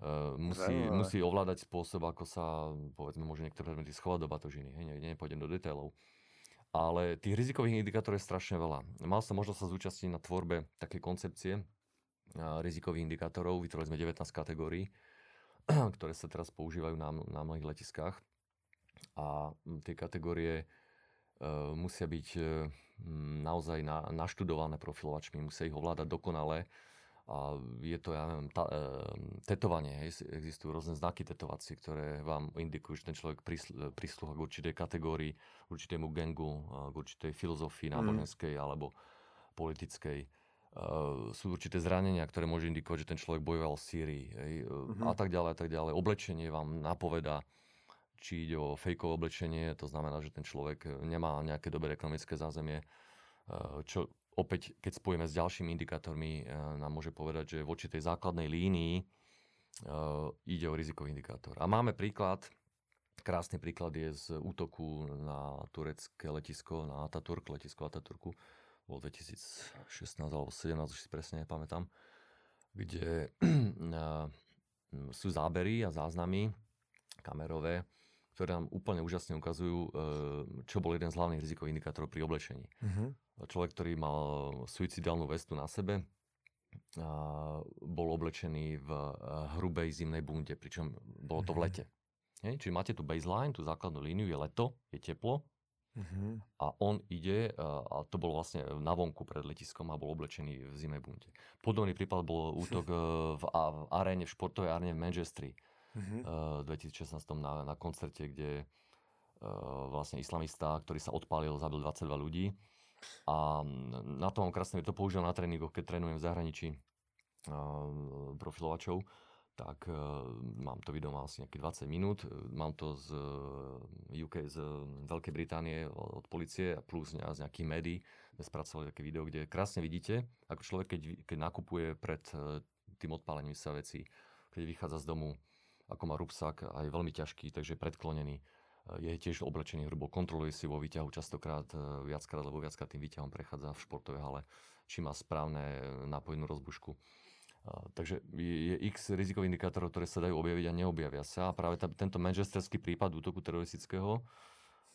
Uh, musí, musí ovládať spôsob, ako sa, povedzme, môže niektoré predmety schovať do batožiny. Hej, ne, nepôjdem do detailov. Ale tých rizikových indikátorov je strašne veľa. Mal som možnosť sa zúčastniť na tvorbe také koncepcie uh, rizikových indikátorov. Vytvorili sme 19 kategórií, [CLEARS THROAT] ktoré sa teraz používajú na, na mnohých letiskách. A tie kategórie uh, musia byť naozaj na, naštudované profilovačmi, musia ich ovládať dokonale. A je to, ja neviem, ta, e, tetovanie, hej, existujú rôzne znaky tetovacie, ktoré vám indikujú, že ten človek prislúha k určitej kategórii, k určitému gengu, k určitej filozofii mm. náboženskej mm. alebo politickej. Uh, sú určité zranenia, ktoré môžu indikovať, že ten človek bojoval v Sýrii hej, mm-hmm. a tak ďalej a tak ďalej. Oblečenie vám napoveda, či ide o fejkové oblečenie, to znamená, že ten človek nemá nejaké dobré ekonomické zázemie, eh, čo opäť, keď spojíme s ďalšími indikátormi, eh, nám môže povedať, že voči tej základnej línii eh, ide o rizikový indikátor. A máme príklad, krásny príklad je z útoku na turecké letisko, na Ataturk, letisko Ataturku, bol 2016 alebo 2017, už si presne nepamätám, kde [CLEARS THROAT] sú zábery a záznamy kamerové ktoré nám úplne úžasne ukazujú, e, čo bol jeden z hlavných rizikových indikátorov pri oblečení. Uh-huh. Človek, ktorý mal suicidálnu vestu na sebe, a bol oblečený v e, hrubej zimnej bunde, pričom bolo to v mhm. lete. Hej? Čiže máte tu baseline, tú základnú líniu, je leto, je teplo uh-huh. a on ide, a to bolo vlastne na vonku pred letiskom a bol oblečený v zimnej bunde. Podobný prípad bol útok v, v aréne, v športovej aréne v Manchestri mm-hmm. uh, 2016 na, na koncerte, kde uh, vlastne islamista, ktorý sa odpálil, zabil 22 ľudí. A na tom krásne to použil na tréningoch, keď trénujem v zahraničí uh, profilovačov, tak uh, mám to video má asi nejakých 20 minút. Mám to z UK, z Veľkej Británie od policie plus z nejakých médií, kde spracovali také video, kde krásne vidíte, ako človek, keď, keď nakupuje pred tým odpálením sa veci, keď vychádza z domu, ako má rúbsak, aj veľmi ťažký, takže predklonený. E, je tiež oblečený hrubo, kontroluje si vo výťahu častokrát e, viackrát, lebo viackrát tým výťahom prechádza v športovej hale, či má správne nápojnú rozbušku. E, takže je x rizikových indikátorov, ktoré sa dajú objaviť a neobjavia sa. A práve tá, tento manchesterský prípad útoku teroristického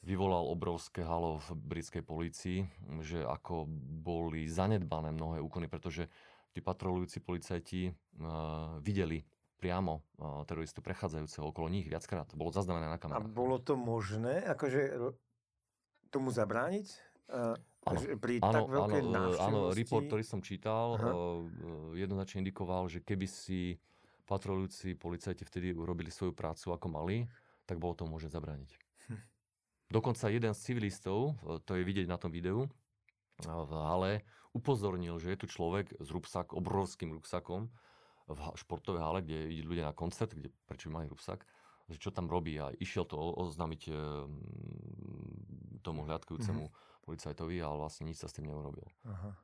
vyvolal obrovské halo v britskej polícii, že ako boli zanedbané mnohé úkony, pretože tí patrolujúci policajti uh, videli priamo teroristu prechádzajúceho okolo nich viackrát. Bolo zaznamené na kamerách. A bolo to možné, akože tomu zabrániť? Áno, pri áno, tak veľkej áno, áno, report, ktorý som čítal, Aha. jednoznačne indikoval, že keby si patrolujúci policajti vtedy urobili svoju prácu ako mali, tak bolo to možné zabrániť. Hm. Dokonca jeden z civilistov, to je vidieť na tom videu, v hale upozornil, že je tu človek s rúbsak, obrovským rúbsakom, v športovej hale, kde idú ľudia na koncert, kde, prečo majú rusak, že čo tam robí a išiel to oznámiť e, tomu hľadkujúcemu mm-hmm. policajtovi, ale vlastne nič sa s tým neurobil. Aha.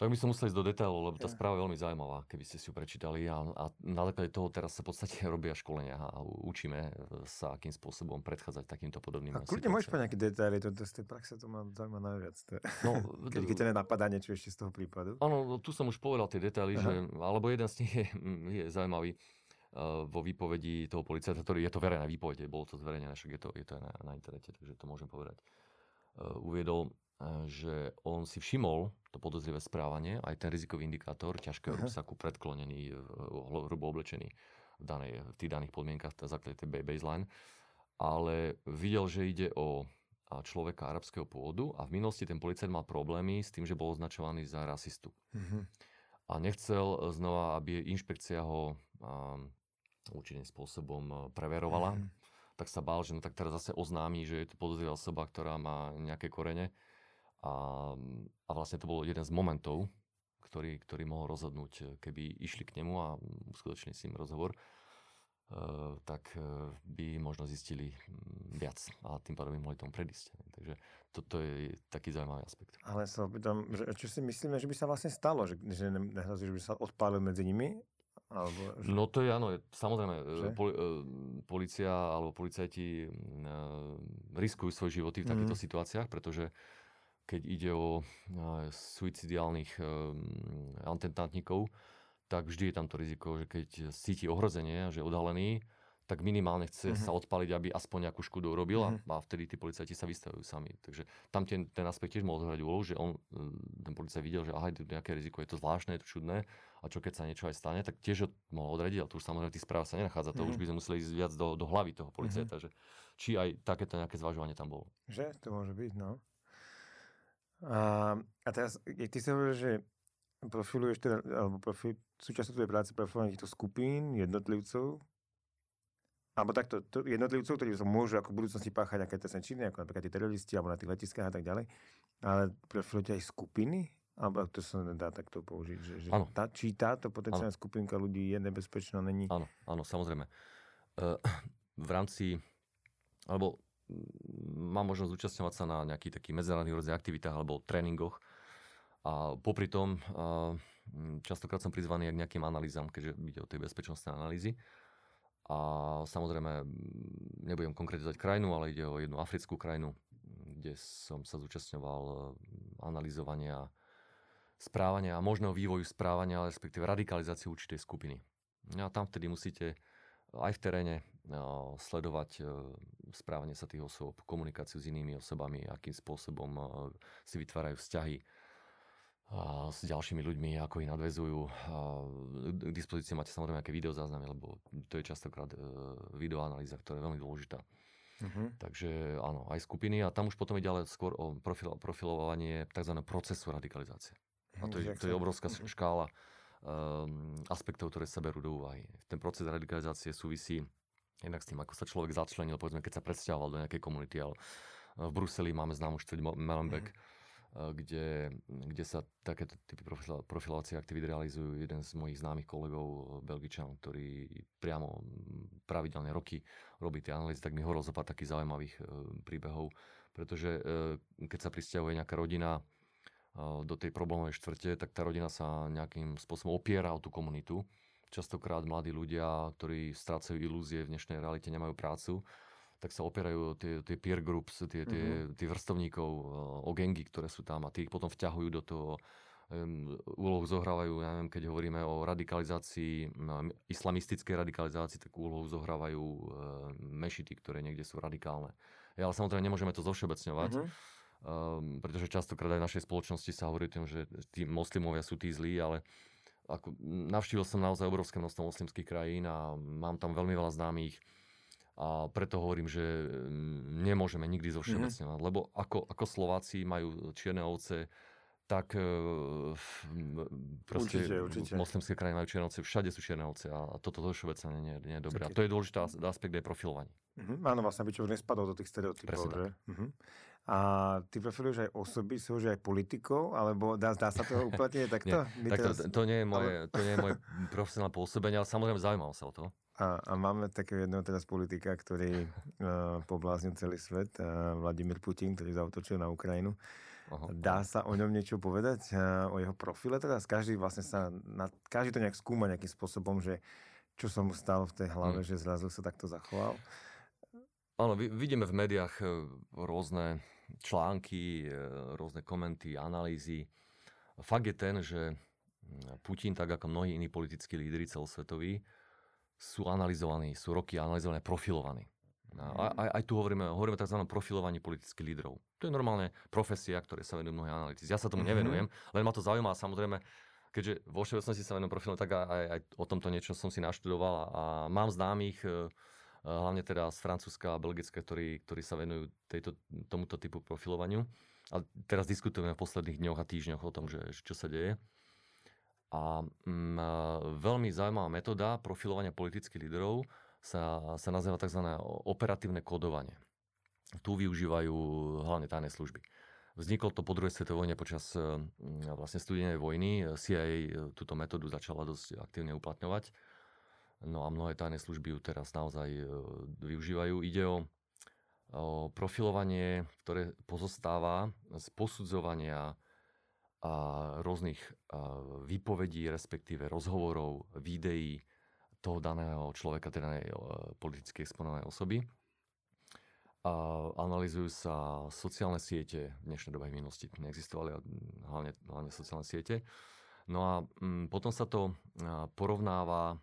Tak by som musel ísť do detailov, lebo tá správa je veľmi zaujímavá, keby ste si ju prečítali. A, a na základe toho teraz sa v podstate [LAUGHS] robia školenia a učíme e, sa, akým spôsobom predchádzať takýmto podobným A kľudne môžeš nejaké detaily, to, to z tej praxe to ma zaujíma najviac. To, no, [LAUGHS] keď, keď ťa napadá niečo ešte z toho prípadu. Áno, tu som už povedal tie detaily, že, alebo jeden z nich je, [LAUGHS] je zaujímavý uh, vo výpovedi toho policajta, ktorý je to verejná výpoveď, bolo to zverejnené, však je to, je to aj na, na internete, takže to môžem povedať. Uviedol, že on si všimol to podozrivé správanie, aj ten rizikový indikátor ťažkého rúbsaku predklonený, hrubo oblečený v, danej, v tých daných podmienkach, základe tej baseline, ale videl, že ide o človeka arabského pôvodu a v minulosti ten policajt mal problémy s tým, že bol označovaný za rasistu. Uh-huh. A nechcel znova, aby inšpekcia ho um, určitým spôsobom preverovala, uh-huh. tak sa bál, že no tak teraz zase oznámi, že je to podozrivá osoba, ktorá má nejaké korene a, a vlastne to bol jeden z momentov, ktorý, ktorý mohol rozhodnúť, keby išli k nemu a uskutočnili s ním rozhovor, Uh, tak uh, by možno zistili um, viac a tým pádom by mohli tomu predísť. Takže toto je taký zaujímavý aspekt. Ale sa opýtam, že, čo si myslíme, že by sa vlastne stalo? Že, že nehrozí, že by sa odpálil medzi nimi? Alebo, že... No to je áno, samozrejme, e, poli, policia alebo policajti uh, riskujú svoje životy v takýchto mm. situáciách, pretože keď ide o suicidálnych atentátnikov, tak vždy je tam to riziko, že keď cíti ohrozenie, že je odhalený, tak minimálne chce uh-huh. sa odpaliť, aby aspoň nejakú škodu urobil uh-huh. a vtedy tí policajti sa vystavujú sami. Takže tam ten, ten aspekt tiež mohol zohrať úlohu, že on, ten policajt videl, že aha, je tu nejaké riziko, je to zvláštne, je to čudné a čo keď sa niečo aj stane, tak tiež ho mohol odradiť, ale tu už samozrejme tých správ sa nenachádza, to uh-huh. už by sme museli ísť viac do, do hlavy toho policajta, uh-huh. že či aj takéto nejaké zvažovanie tam bolo. Že to môže byť, no. A, a teraz, ty si hovoril, že profiluješ teda, alebo profil, súčasťou tvojej práce profilovanie týchto skupín, jednotlivcov, alebo takto, to, jednotlivcov, ktorí sa môžu ako v budúcnosti páchať nejaké trestné činy, ako napríklad tí teroristi, alebo na tých letiskách a tak ďalej, ale profilujete aj skupiny? Alebo to sa nedá takto použiť, že, že tá, či táto potenciálna ano. skupinka ľudí je nebezpečná, není? Áno, áno, samozrejme. Uh, [CLEARS THROAT] v rámci, alebo mám možnosť zúčastňovať sa na nejakých takých medzinárodných aktivitách alebo tréningoch. A popri tom častokrát som prizvaný aj k nejakým analýzam, keďže ide o tej bezpečnostné analýzy. A samozrejme, nebudem konkretizovať krajinu, ale ide o jednu africkú krajinu, kde som sa zúčastňoval e, analyzovania správania a možného vývoju správania, respektíve radikalizáciu určitej skupiny. No a tam vtedy musíte aj v teréne sledovať e, správanie sa tých osôb, komunikáciu s inými osobami, akým spôsobom e, si vytvárajú vzťahy s ďalšími ľuďmi, ako ich nadvezujú. K dispozícii máte samozrejme nejaké videozáznamy, lebo to je častokrát e, videoanalýza, ktorá je veľmi dôležitá. Uh-huh. Takže áno, aj skupiny a tam už potom ide ale skôr o profil, profilovanie tzv. procesu radikalizácie. A to je, to je obrovská škála um, aspektov, ktoré sa berú do úvahy. Ten proces radikalizácie súvisí jednak s tým, ako sa človek začlenil, povedzme, keď sa presťahoval do nejakej komunity, ale v Bruseli máme známu štvrť Melenbeek, mm. kde, kde sa takéto typy profilovacie aktivity realizujú. Jeden z mojich známych kolegov, Belgičan, ktorý priamo pravidelne roky robí tie analýzy, tak mi hovoril zo pár takých zaujímavých príbehov, pretože keď sa pristahuje nejaká rodina do tej problémovej štvrte, tak tá rodina sa nejakým spôsobom opiera o tú komunitu častokrát mladí ľudia, ktorí strácajú ilúzie v dnešnej realite, nemajú prácu, tak sa opierajú tie, tie peer groups, tie, tie, mm-hmm. tie vrstovníkov, o gengy, ktoré sú tam a tí ich potom vťahujú do toho, um, úlohu zohrávajú, ja neviem, keď hovoríme o radikalizácii, islamistickej radikalizácii, tak úlohu zohrávajú uh, mešity, ktoré niekde sú radikálne. Ja, ale samozrejme nemôžeme to zovšeobecňovať, mm-hmm. um, pretože častokrát aj v našej spoločnosti sa hovorí o tom, že tí moslimovia sú tí zlí, ale ako, navštívil som naozaj obrovské množstvo moslimských krajín a mám tam veľmi veľa známych a preto hovorím, že mm, nemôžeme nikdy zovšeobecňovať, mm-hmm. lebo ako, ako Slováci majú čierne ovce, tak e, proste určite, určite. moslimské krajiny majú čierne ovce, všade sú čierne ovce a toto zovšeobecne nie, nie je dobré. A to je dôležitý aspekt aj profilovanie. Mm-hmm. Áno, vlastne by človek nespadol do tých stereotypov, že? Mm-hmm. A ty profiluješ aj osoby, sú už aj politikov, alebo dá, dá sa to uplatniť [LAUGHS] takto? Nie, tak teraz... to, to, nie je moje, to nie je moje [LAUGHS] profesionálne pôsobenie, ale samozrejme zaujímalo sa o to. A, a máme takého jedného teraz politika, ktorý uh, [LAUGHS] pobláznil celý svet, uh, Vladimír Putin, ktorý zautočil na Ukrajinu. aha. Dá sa o ňom niečo povedať, o jeho profile teraz? Každý vlastne sa, na, každý to nejak skúma nejakým spôsobom, že čo som mu stalo v tej hlave, mm. že zrazu sa takto zachoval. Áno, vidíme v médiách rôzne články, e, rôzne komenty, analýzy. Fakt je ten, že Putin, tak ako mnohí iní politickí lídry celosvetoví, sú analyzovaní, sú roky analyzované, profilovaní. A aj, aj tu hovoríme, hovoríme tzv. profilovaní politických lídrov. To je normálne profesia, ktoré sa venujú mnohé analytici. Ja sa tomu mm-hmm. nevenujem, len ma to zaujíma a samozrejme, keďže vo všeobecnosti sa venujem profilom, tak aj, aj o tomto niečo som si naštudoval a, a mám známych, e, hlavne teda z Francúzska a Belgická, ktorí, ktorí sa venujú tejto, tomuto typu profilovaniu. A teraz diskutujeme v posledných dňoch a týždňoch o tom, že, čo sa deje. A mm, veľmi zaujímavá metóda profilovania politických líderov sa, sa nazýva tzv. operatívne kódovanie. Tu využívajú hlavne tajné služby. Vzniklo to po druhej svetovej vojne počas vlastne studenej vojny. CIA túto metódu začala dosť aktívne uplatňovať. No a mnohé tajné služby ju teraz naozaj e, využívajú. Ide o, profilovanie, ktoré pozostáva z posudzovania a rôznych výpovedí, respektíve rozhovorov, videí toho daného človeka, teda e, politicky exponovanej osoby. A analizujú sa sociálne siete v dnešnej dobe v minulosti. Neexistovali hlavne, hlavne sociálne siete. No a m, potom sa to porovnáva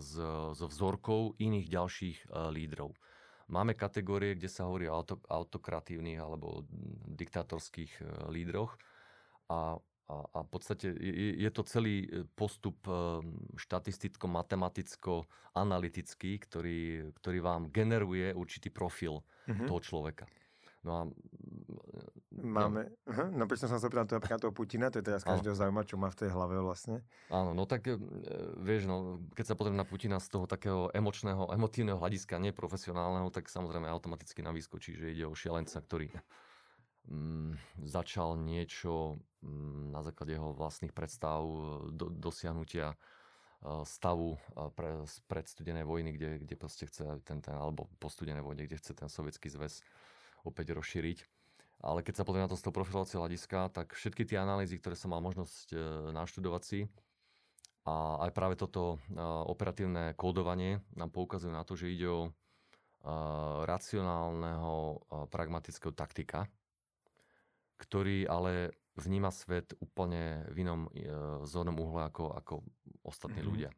so vzorkou iných ďalších uh, lídrov. Máme kategórie, kde sa hovorí o auto, autokratívnych alebo diktátorských uh, lídroch a a, a v podstate je, je to celý e, postup e, štatisticko-matematicko-analytický, ktorý, ktorý vám generuje určitý profil mm-hmm. toho človeka. No a... E, Máme, no, no prečo som sa pýtal napríklad toho Putina, to je teraz každého zaujíma, čo má v tej hlave vlastne. Áno, no tak vieš, no, keď sa pozrieme na Putina z toho takého emočného, emotívneho hľadiska, neprofesionálneho, tak samozrejme automaticky na výskočí, že ide o šialenca, ktorý Mm, začal niečo mm, na základe jeho vlastných predstav e, do, dosiahnutia e, stavu e, pre, pred studenej vojny, kde, kde proste chce ten, ten, alebo po studenej vojne, kde chce ten sovietský zväz opäť rozšíriť. Ale keď sa pozrieme na to z toho profilovacieho hľadiska, tak všetky tie analýzy, ktoré som mal možnosť naštudovať si, a aj práve toto operatívne kódovanie nám poukazujú na to, že ide o racionálneho, pragmatického taktika, ktorý ale vníma svet úplne v inom e, zornom uhle ako, ako ostatní mm-hmm. ľudia.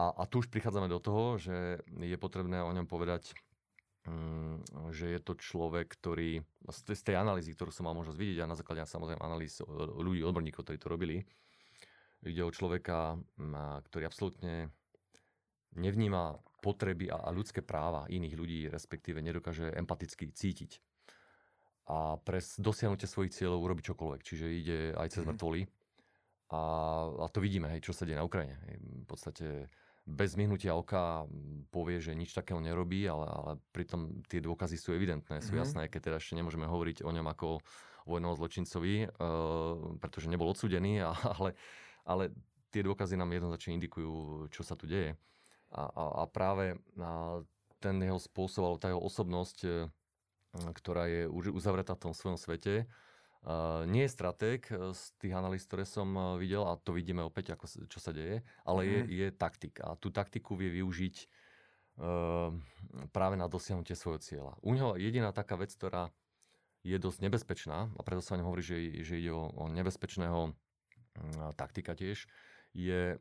A, a tu už prichádzame do toho, že je potrebné o ňom povedať, že je to človek, ktorý z tej, analýzy, ktorú som mal možnosť vidieť a na základe samozrejme analýz ľudí, odborníkov, ktorí to robili, ide o človeka, ktorý absolútne nevníma potreby a, ľudské práva iných ľudí, respektíve nedokáže empaticky cítiť a pre dosiahnutie svojich cieľov urobiť čokoľvek. Čiže ide aj cez mhm. mŕtvoly. A, a to vidíme, hej, čo sa deje na Ukrajine. Hej. V podstate bez myhnutia oka povie, že nič takého nerobí, ale, ale pritom tie dôkazy sú evidentné, sú mm-hmm. jasné, keď teda ešte nemôžeme hovoriť o ňom ako vojnovom zločincovi, uh, pretože nebol odsudený, [LAUGHS] ale, ale tie dôkazy nám jednoznačne indikujú, čo sa tu deje. A, a, a práve a ten jeho spôsob, alebo tá jeho osobnosť ktorá je už uzavretá v tom svojom svete. Nie je stratég e, z tých analýz, ktoré som e, videl, a to vidíme opäť, ako, čo sa deje, ale mm. je, mhm. je taktik. A tú taktiku vie využiť e, práve na dosiahnutie svojho cieľa. U neho jediná taká vec, ktorá je dosť nebezpečná, a preto sa o hovorí, že, že ide o, o nebezpečného taktika tiež, je,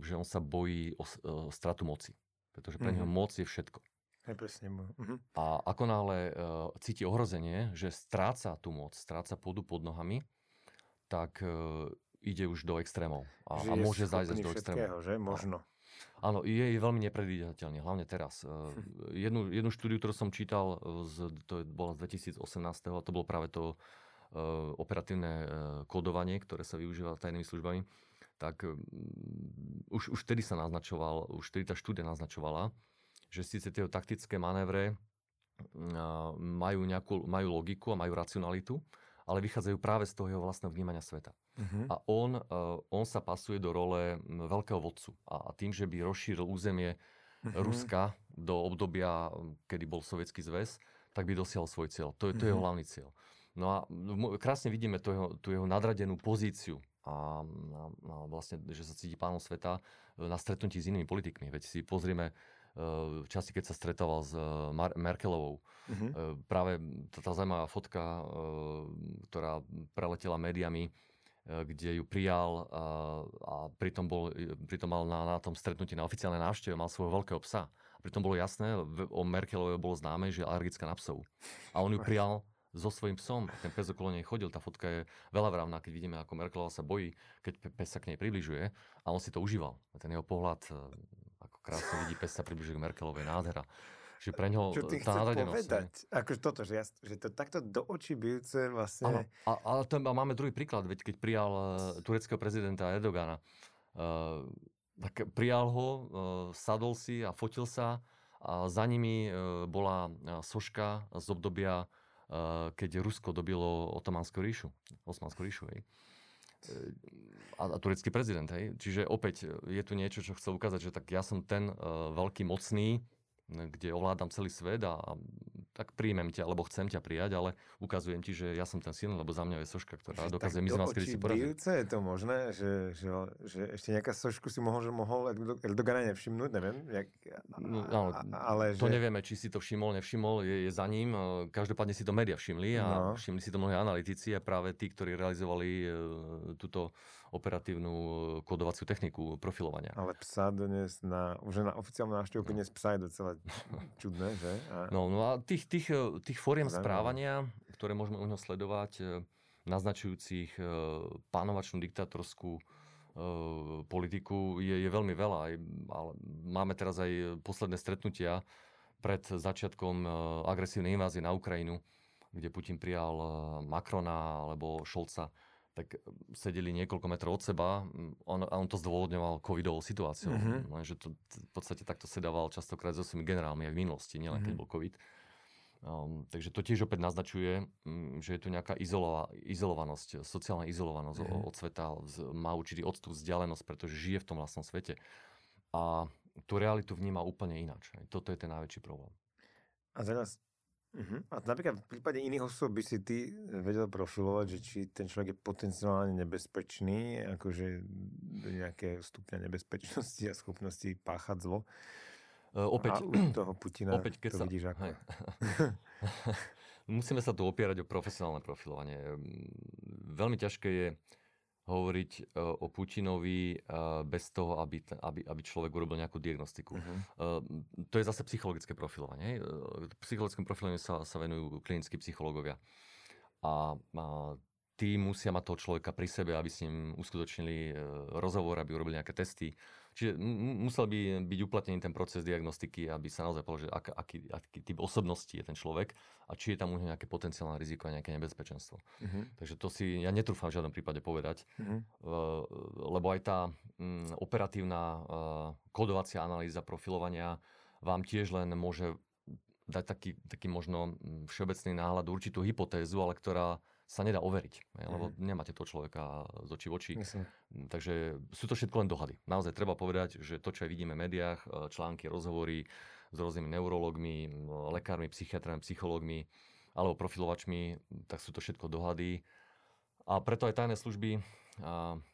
že on sa bojí o, o stratu moci. Pretože pre mm. neho moc je všetko. Aj presne. Uh-huh. A ako náhle uh, cíti ohrozenie, že stráca tú moc, stráca pôdu pod nohami, tak uh, ide už do extrémov. A, a môže zájsť do extrémov. že? Možno. Áno, je, veľmi nepredvídateľný, hlavne teraz. Hm. [LAUGHS] Jednu, jednu štúdiu, ktorú som čítal, z, to bola z 2018, a to bolo práve to uh, operatívne uh, kódovanie, ktoré sa využíva tajnými službami, tak už, už vtedy sa naznačoval, už vtedy tá štúdia naznačovala, že síce tie taktické manévre majú, nejakú, majú logiku a majú racionalitu, ale vychádzajú práve z toho jeho vlastného vnímania sveta. Uh-huh. A on, on sa pasuje do role veľkého vodcu. A, tým, že by rozšíril územie uh-huh. Ruska do obdobia, kedy bol Sovietský zväz, tak by dosiahol svoj cieľ. To je, to je jeho hlavný cieľ. No a krásne vidíme tú jeho, tú jeho nadradenú pozíciu a, a, a vlastne, že sa cíti pánom sveta e, na stretnutí s inými politikmi. Veď si pozrieme v časti, keď sa stretával s Mar- Merkelovou. Uh-huh. Práve tá, tá zaujímavá fotka, ktorá preletela médiami, kde ju prijal a, a pritom, bol, pritom mal na, na tom stretnutí, na oficiálnej návšteve, mal svojho veľkého psa. Pritom bolo jasné, o Merkelovej bolo známe, že je alergická na psov. A on ju [LAUGHS] prijal so svojím psom. Ten pes okolo nej chodil. Tá fotka je veľa vravná, keď vidíme, ako Merkelová sa bojí, keď pes sa k nej približuje. A on si to užíval. Ten jeho pohľad, krásne vidí pes sa približuje k Merkelovej, nádhera. Že pre ňoho Čo ty tá chceš povedať? Akože toto, že, ja, že to takto do očí bijúce vlastne... Áno, a, ale máme druhý príklad, veď keď prijal uh, tureckého prezidenta Erdogana, uh, tak prijal ho, uh, sadol si a fotil sa a za nimi uh, bola soška z obdobia, uh, keď Rusko dobilo Otomanskú ríšu, Osmanskú ríšu. Hej. A, a turecký prezident. Hej. Čiže opäť je tu niečo, čo chcel ukázať, že tak ja som ten uh, veľký mocný, kde ovládam celý svet a, a tak príjmem ťa, alebo chcem ťa prijať, ale ukazujem ti, že ja som ten silný, lebo za mňa je soška, ktorá že dokazuje my vás, kedy si je to možné, že, že, že ešte nejaká sošku si mohol, že mohol Erdogana nevšimnúť, neviem. Jak, no, áno, ale to že... nevieme, či si to všimol, nevšimol, je, je za ním. Každopádne si to média všimli a no. všimli si to mnohé analytici a práve tí, ktorí realizovali uh, túto operatívnu e, kodovaciu techniku profilovania. Ale psa dnes na, už na oficiálnu návštevu no. psa je docela [LAUGHS] čudné, že? A... No, no a tých, tých, e, tých fóriem správania, ktoré môžeme u neho sledovať, e, naznačujúcich pánovačnú diktatorskú politiku je, je veľmi veľa. Ale máme teraz aj posledné stretnutia pred začiatkom agresívnej invázie na Ukrajinu, kde Putin prijal Macrona alebo Šolca tak sedeli niekoľko metrov od seba on, a on to zdôvodňoval covidovou situáciou. Mm-hmm. Lenže to v podstate takto sedával častokrát so svojimi generálmi aj v minulosti, nielen mm-hmm. keď mhm. bol covid. Um, takže to tiež opäť naznačuje, um, že je tu nejaká izolova, izolovanosť, sociálna izolovanosť mm-hmm. od sveta, má určitý odstup, vzdialenosť, pretože žije v tom vlastnom svete. A tú realitu vníma úplne ináč. Toto je ten najväčší problém. A teraz Uh-huh. A napríklad v prípade iných osôb by si ty vedel profilovať, že či ten človek je potenciálne nebezpečný, akože do nejaké stupňa nebezpečnosti a schopnosti páchať zlo. Uh, opäť, a u [CLEARS THROAT] toho Putina opäť, keď to sa, vidíš ako. [LAUGHS] Musíme sa tu opierať o profesionálne profilovanie. Veľmi ťažké je hovoriť e, o Putinovi e, bez toho, aby, aby, aby človek urobil nejakú diagnostiku. Uh-huh. To je zase psychologické profilovanie. Psychologickému profilovaniu sa, sa venujú klinickí psychológovia. A, a tí musia mať toho človeka pri sebe, aby s ním uskutočnili rozhovor, aby urobili nejaké testy, Čiže musel by byť uplatnený ten proces diagnostiky, aby sa naozaj že ak, aký, aký typ osobnosti je ten človek a či je tam už nejaké potenciálne riziko a nejaké nebezpečenstvo. Uh-huh. Takže to si ja netrúfam v žiadnom prípade povedať, uh-huh. uh, lebo aj tá um, operatívna uh, kodovacia analýza profilovania vám tiež len môže dať taký, taký možno všeobecný náhľad, určitú hypotézu, ale ktorá sa nedá overiť, lebo mm. nemáte toho človeka z očí v oči. Myslím. Takže sú to všetko len dohady. Naozaj treba povedať, že to, čo aj vidíme v médiách, e, články, rozhovory s rôznymi neurologmi, lekármi, psychiatrami, psychológmi alebo profilovačmi, tak sú to všetko dohady. A preto aj tajné služby,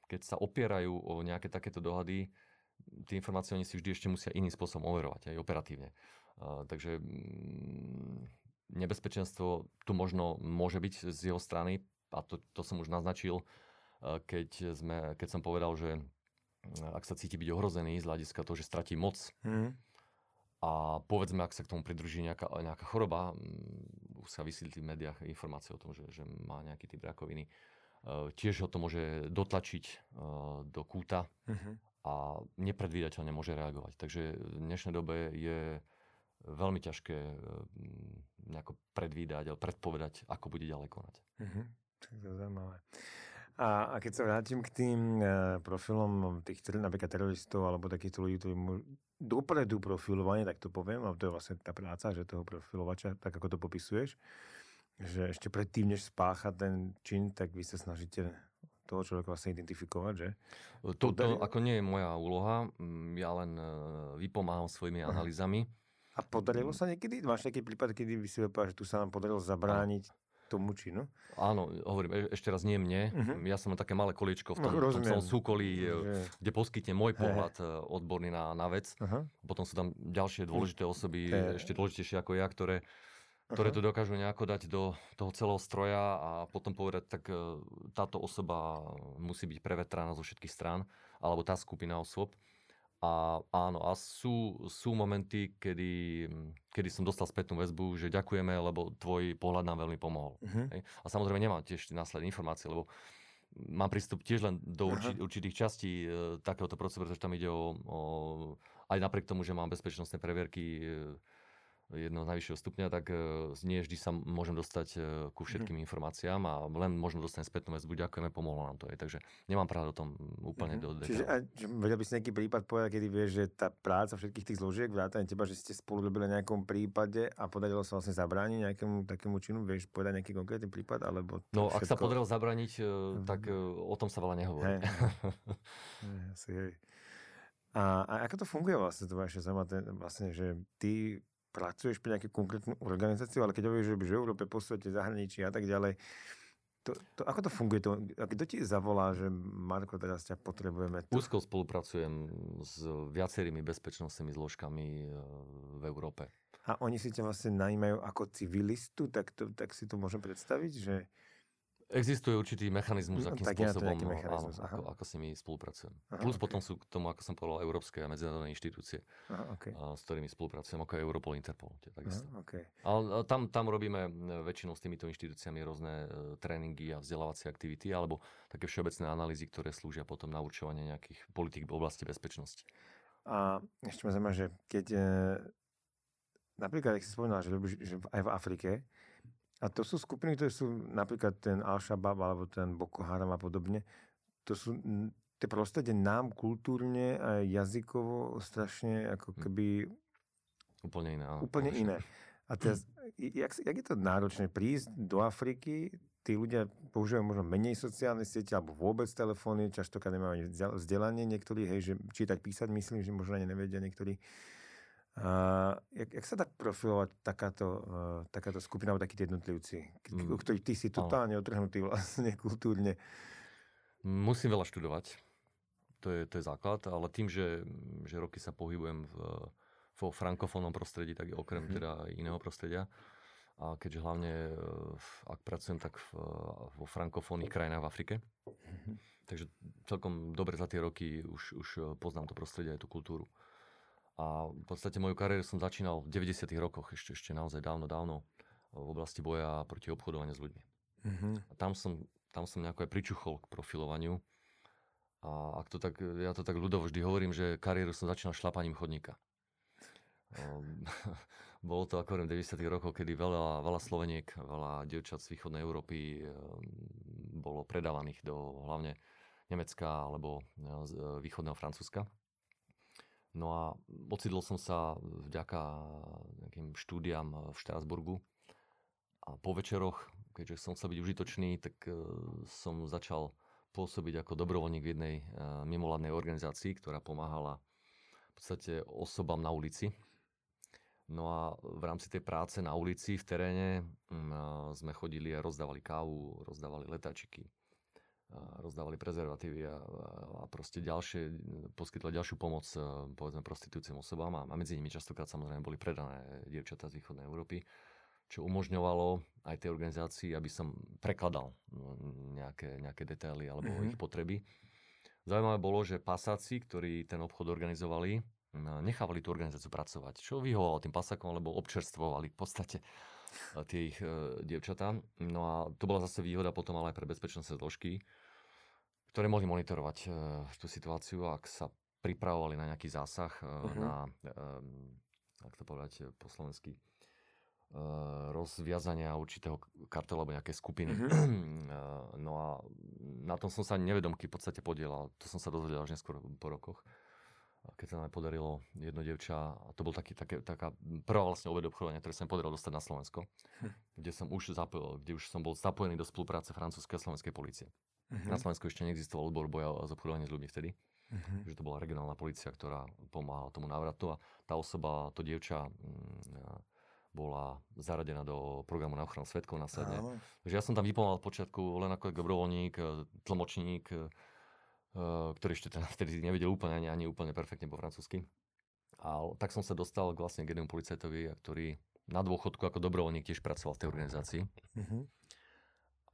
keď sa opierajú o nejaké takéto dohady, tie informácie oni si vždy ešte musia iným spôsobom overovať, aj operatívne. Takže nebezpečenstvo tu možno môže byť z jeho strany a to, to som už naznačil, e, keď, sme, keď som povedal, že e, ak sa cíti byť ohrozený z hľadiska toho, že stratí moc mm. a povedzme, ak sa k tomu pridruží nejaká, nejaká choroba, už sa vysvetli v médiách informácie o tom, že, že má nejaký typ rakoviny, e, tiež ho to môže dotlačiť do kúta mm-hmm. a nepredvídateľne môže reagovať. Takže v dnešnej dobe je veľmi ťažké nejako predvídať alebo predpovedať, ako bude ďalej konať. Mm-hmm. Tak to je zaujímavé. A, a keď sa vrátim k tým uh, profilom tých napríklad teroristov alebo takýchto ľudí, ktorí môžu dopredu profilovanie, tak to poviem, a to je vlastne tá práca, že toho profilovača, tak ako to popisuješ, že ešte predtým, než spácha ten čin, tak vy sa snažíte toho človeka vlastne identifikovať, že? To, to ako nie je moja úloha, ja len e, vypomáham svojimi analýzami. A podarilo sa niekedy? Máš nejaký prípad, kedy by si povedal, že tu sa nám podarilo zabrániť? tomu činu? Áno, hovorím, e- ešte raz nie mne. Uh-huh. Ja som také malé koliečko v tom, no, v tom súkolí, že... kde poskytne môj pohľad hey. odborný na, na vec. Uh-huh. Potom sú tam ďalšie dôležité osoby, hey. ešte dôležitejšie ako ja, ktoré ktoré to dokážu nejako dať do toho celého stroja a potom povedať, tak e, táto osoba musí byť prevetraná zo všetkých strán, alebo tá skupina osôb. A áno, a sú, sú momenty, kedy, kedy som dostal spätnú väzbu, že ďakujeme, lebo tvoj pohľad nám veľmi pomohol. Uh-huh. A samozrejme nemám tiež následné informácie, lebo mám prístup tiež len do urči, určitých častí e, takéhoto procesu, pretože tam ide o, o, aj napriek tomu, že mám bezpečnostné previerky e, jedného najvyššieho stupňa, tak uh, nie vždy sa môžem dostať uh, ku mhm. všetkým informáciám a len možno dostanem spätnú väzbu, ďakujeme, pomohlo nám to. Je. Takže nemám práve o tom úplne mm-hmm. do Čiže a, vedel by si nejaký prípad povedať, kedy vieš, že tá práca všetkých tých zložiek, vrátane teba, že ste spolu robili na nejakom prípade a podarilo sa vlastne zabrániť nejakému takému činu, vieš povedať nejaký konkrétny prípad? Alebo no, všetko... ak sa podarilo zabrániť, uh, tak uh, o tom sa veľa nehovorí. Hey. [LAUGHS] hey, A, a ako to funguje vlastne, to vaše vlastne, že ty pracuješ pre nejakú konkrétnu organizáciu, ale keď hovoríš, že v Európe, po svete, zahraničí a tak ďalej, to, to, ako to funguje? To, a kto ti zavolá, že Marko, teraz ťa potrebujeme? To... Úzko spolupracujem s viacerými bezpečnostnými zložkami e, v Európe. A oni si ťa vlastne najímajú ako civilistu, tak, to, tak si to môžem predstaviť, že Existuje určitý mechanizmus, no, akým tak spôsobom, áno, ako, ako s nimi spolupracujem. Aha, Plus okay. potom sú k tomu, ako som povedal, európske a medzinárodné inštitúcie, Aha, okay. a, s ktorými spolupracujem, ako je Europol, Interpol. Takisto. Aha, okay. Ale tam, tam robíme väčšinou s týmito inštitúciami rôzne uh, tréningy a vzdelávacie aktivity, alebo také všeobecné analýzy, ktoré slúžia potom na určovanie nejakých politik v oblasti bezpečnosti. A ešte ma zaujíma, že keď e, napríklad, ak si spomínal, že, že aj v Afrike, a to sú skupiny, ktoré sú napríklad ten Al-Shabaab alebo ten Boko Haram a podobne. To sú tie prostredie nám kultúrne a jazykovo strašne ako hm. keby... Úplne iné. Úplne iné. A teraz, jak, jak je to náročné prísť do Afriky, tí ľudia používajú možno menej sociálne siete alebo vôbec telefóny, častokrát nemajú vzdelanie niektorí, hej, že čítať, písať, myslím, že možno ani nevedia niektorí. Uh, jak, jak sa dá profilovať takáto, uh, takáto skupina alebo takí jednotlivci, mm. ktorí ty si totálne otrhnutý vlastne [LAUGHS] kultúrne? Musím veľa študovať. To je, to je základ, ale tým, že, že roky sa pohybujem v, vo frankofónnom prostredí, tak okrem mm-hmm. teda iného prostredia, a keďže hlavne, e, ak pracujem, tak v, vo frankofónnych krajinách v Afrike. Mm-hmm. Takže celkom dobre za tie roky už, už poznám to prostredie aj tú kultúru. A v podstate moju kariéru som začínal v 90. rokoch, ešte, ešte naozaj dávno, dávno, v oblasti boja proti obchodovaniu s ľuďmi. Mm-hmm. A tam som, tam som nejako aj pričuchol k profilovaniu. A ak to tak, ja to tak ľudovo vždy hovorím, že kariéru som začínal šlapaním chodníka. Um, [LAUGHS] bolo to ako v 90. rokoch, kedy veľa, veľa Sloveniek, veľa dievčat z východnej Európy um, bolo predávaných do hlavne Nemecka alebo z východného Francúzska. No a ocitol som sa vďaka nejakým štúdiam v Štrásburgu a po večeroch, keďže som chcel byť užitočný, tak e, som začal pôsobiť ako dobrovoľník v jednej e, mimovládnej organizácii, ktorá pomáhala v podstate osobám na ulici. No a v rámci tej práce na ulici v teréne sme chodili a rozdávali kávu, rozdávali letáčiky, rozdávali prezervatívy a, a proste ďalšie, poskytovali ďalšiu pomoc e, povedzme prostitúciám osobám a, a medzi nimi častokrát samozrejme boli predané dievčatá z východnej Európy, čo umožňovalo aj tej organizácii, aby som prekladal nejaké, nejaké detaily alebo mm-hmm. ich potreby. Zaujímavé bolo, že pasáci, ktorí ten obchod organizovali, nechávali tú organizáciu pracovať, čo vyhovovalo tým pasakom, lebo občerstvovali v podstate tie ich e, dievčatá. No a to bola zase výhoda potom ale aj pre bezpečnostné zložky, ktoré mohli monitorovať e, tú situáciu, ak sa pripravovali na nejaký zásah, uh-huh. na, e, ak to povedať po slovensky, rozviazania určitého kartela alebo nejaké skupiny. Uh-huh. [CLEARS THROAT] No a na tom som sa nevedomky v podstate podielal. To som sa dozvedel až neskôr po rokoch keď sa nám podarilo jedno devča, a to bol taký, také, taká prvá vlastne obed obchodovania, ktoré sa mi podarilo dostať na Slovensko, hm. kde som už zapojil, kde už som bol zapojený do spolupráce francúzskej a slovenskej policie. Uh-huh. Na Slovensku ešte neexistoval odbor boja z obchodovania s ľuďmi vtedy. Uh-huh. Že to bola regionálna policia, ktorá pomáhala tomu návratu a tá osoba, to dievča, mm, bola zaradená do programu na ochranu svetkov následne. Takže ja som tam vypomohol v počiatku len ako dobrovoľník, e, tlmočník, e, ktorý ešte teda [LAUGHS] vtedy nevedel úplne ani, ani úplne perfektne po francúzsky. A tak som sa dostal k vlastne k jednému policajtovi, ktorý na dôchodku ako dobrovoľník tiež pracoval v tej organizácii. Uh-huh.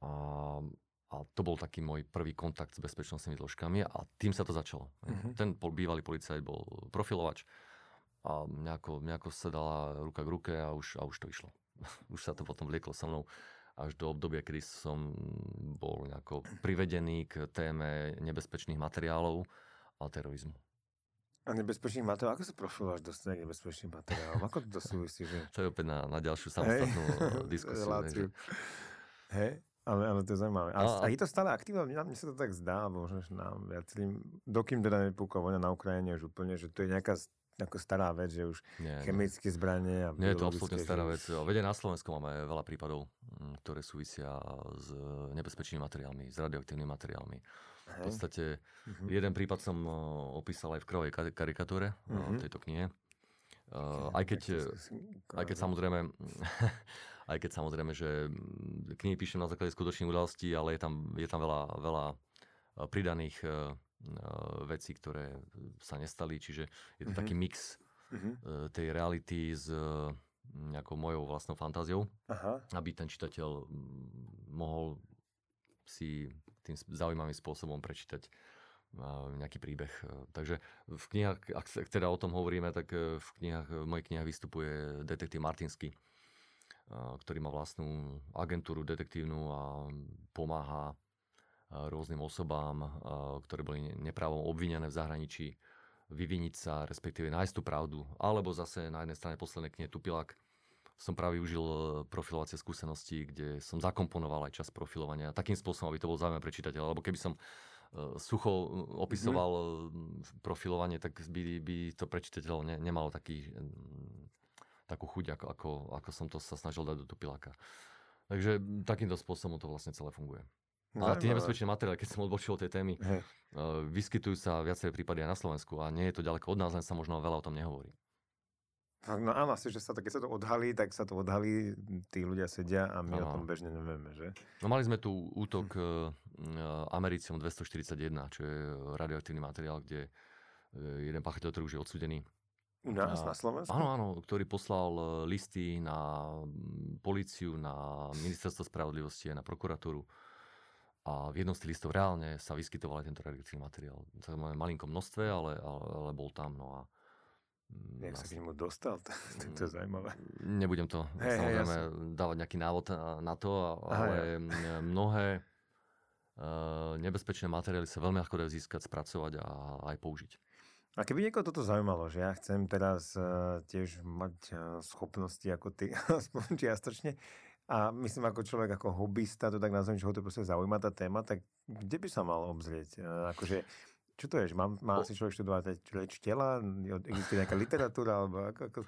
A, a to bol taký môj prvý kontakt s bezpečnostnými zložkami a tým sa to začalo. Uh-huh. Ten bývalý policajt bol profilovač a nejako, nejako sa dala ruka k ruke a už, a už to išlo. [LAUGHS] už sa to potom vlieklo so mnou až do obdobia, kedy som bol nejako privedený k téme nebezpečných materiálov a terorizmu. A nebezpečných materiálov, ako sa profilováš do nebezpečných materiálov? Ako to súvisí? Že... To je opäť na, na ďalšiu samostatnú Hej. diskusiu. [LAUGHS] Hej, ale, ale to je zaujímavé. A, a, a je to stále aktívne? Mne, mne sa to tak zdá, možno, nám viacerým, dokým teda nepúka vojna na Ukrajine už úplne, že to je nejaká ako stará vec, že už nie, chemické nie. zbranie a Nie je to absolútne stará vec. Vede na Slovensku máme veľa prípadov, mm, ktoré súvisia s nebezpečnými materiálmi, s radioaktívnymi materiálmi. V podstate uh-huh. jeden prípad som opísal aj v krovej karikatúre uh-huh. v tejto knihe. Uh, aj keď, aj keď samozrejme [LAUGHS] aj keď samozrejme, že mm, knihy píšem na základe skutočných udalostí, ale je tam, je tam veľa, veľa pridaných Eh, veci, ktoré sa nestali, čiže je to mm-hmm. taký mix mm-hmm. tej reality s nejakou mojou vlastnou fantáziou, Aha. aby ten čitateľ mohol si tým zaujímavým spôsobom prečítať nejaký príbeh. Takže v knihách, ak teda o tom hovoríme, tak v knihách, v mojich knihách vystupuje detektív Martinsky, ktorý má vlastnú agentúru detektívnu a pomáha rôznym osobám, ktoré boli neprávom obvinené v zahraničí, vyviniť sa, respektíve nájsť tú pravdu. Alebo zase na jednej strane posledné knihe Tupilák som práve využil e, profilovacie skúsenosti, kde som zakomponoval aj čas profilovania takým spôsobom, aby to bol zaujímavé pre čitateľa. Lebo keby som e, sucho e, opisoval mm-hmm. profilovanie, tak by, by to pre čitateľa ne, nemalo taký, takú chuť, ako, ako, ako som to sa snažil dať do Tupiláka. Takže takýmto spôsobom to vlastne celé funguje. A tie nebezpečné materiály, keď som odbočil od tej témy, hey. uh, vyskytujú sa viaceré prípady aj na Slovensku a nie je to ďaleko od nás, len sa možno veľa o tom nehovorí. No áno, asi, že sa to, keď sa to odhalí, tak sa to odhalí, tí ľudia sedia a my ano. o tom bežne nevieme, že? No mali sme tu útok hm. uh, Americium 241, čo je radioaktívny materiál, kde uh, jeden pachateľ, ktorý už je odsudený. U nás, na, na Slovensku? Áno, áno, ktorý poslal listy na políciu, na ministerstvo spravodlivosti a na prokuratúru a v jednom z tých listov reálne sa vyskytoval aj tento radioaktívny materiál. V malinkom množstve, ale, ale, ale bol tam. No a, mm, Jak sa k nemu dostal? To, [LAUGHS] to, to je mm, zaujímavé. Nebudem to hey, samozrejme hey, dávať nejaký návod na to, ale Aha, ja. mnohé uh, nebezpečné materiály sa veľmi ľahko dajú získať, spracovať a aj použiť. A keby niekoho toto zaujímalo, že ja chcem teraz uh, tiež mať uh, schopnosti ako ty, [LAUGHS] aspoň čiastočne, a myslím, ako človek, ako hobbysta, to tak nazvem, že ho to proste zaujíma tá téma, tak kde by sa mal obzrieť? E, akože, čo to je? Má, má si človek študovať reč tela? Existuje nejaká literatúra? Alebo ako, ako...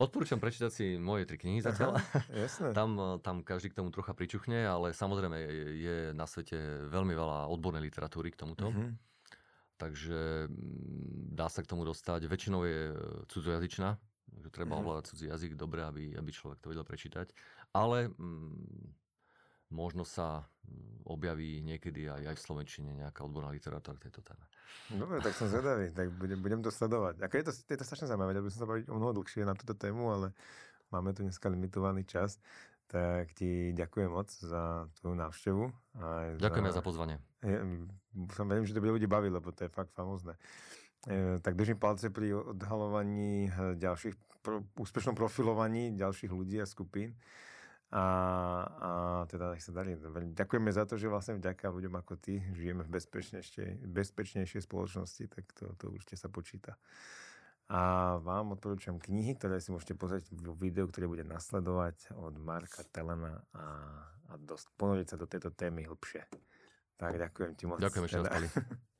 Odporúčam prečítať si moje tri knihy zatiaľ. jasné. tam, tam každý k tomu trocha pričuchne, ale samozrejme je na svete veľmi veľa odbornej literatúry k tomuto. Uh-huh. Takže mm, dá sa k tomu dostať. Väčšinou je cudzojazyčná, že treba mm-hmm. ovládať cudzí jazyk dobre, aby, aby človek to vedel prečítať. Ale mm, možno sa mm, objaví niekedy aj, aj v Slovenčine nejaká odborná literatúra k tejto téme. Dobre, tak som zvedavý, tak budem, budem to sledovať. Ako je to, je to strašne zaujímavé, aby som sa baviť o mnoho dlhšie na túto tému, ale máme tu dneska limitovaný čas. Tak ti ďakujem moc za tvoju návštevu. Aj ďakujem za, za pozvanie. Ja, som verím, že to bude ľudí baviť, lebo to je fakt famózne. E, tak držím palce pri odhalovaní e, ďalších, pro, úspešnom profilovaní ďalších ľudí a skupín. A, a teda nech sa darí. Ďakujeme za to, že vlastne vďaka ľuďom ako ty žijeme v bezpečnejšej, bezpečnejšej spoločnosti, tak to, to určite sa počíta. A vám odporúčam knihy, ktoré si môžete pozrieť v videu, ktoré bude nasledovať od Marka Telena a, a dosť ponoriť sa do tejto témy hlbšie. Tak ďakujem ti moc. Ďakujem ešte [LAUGHS]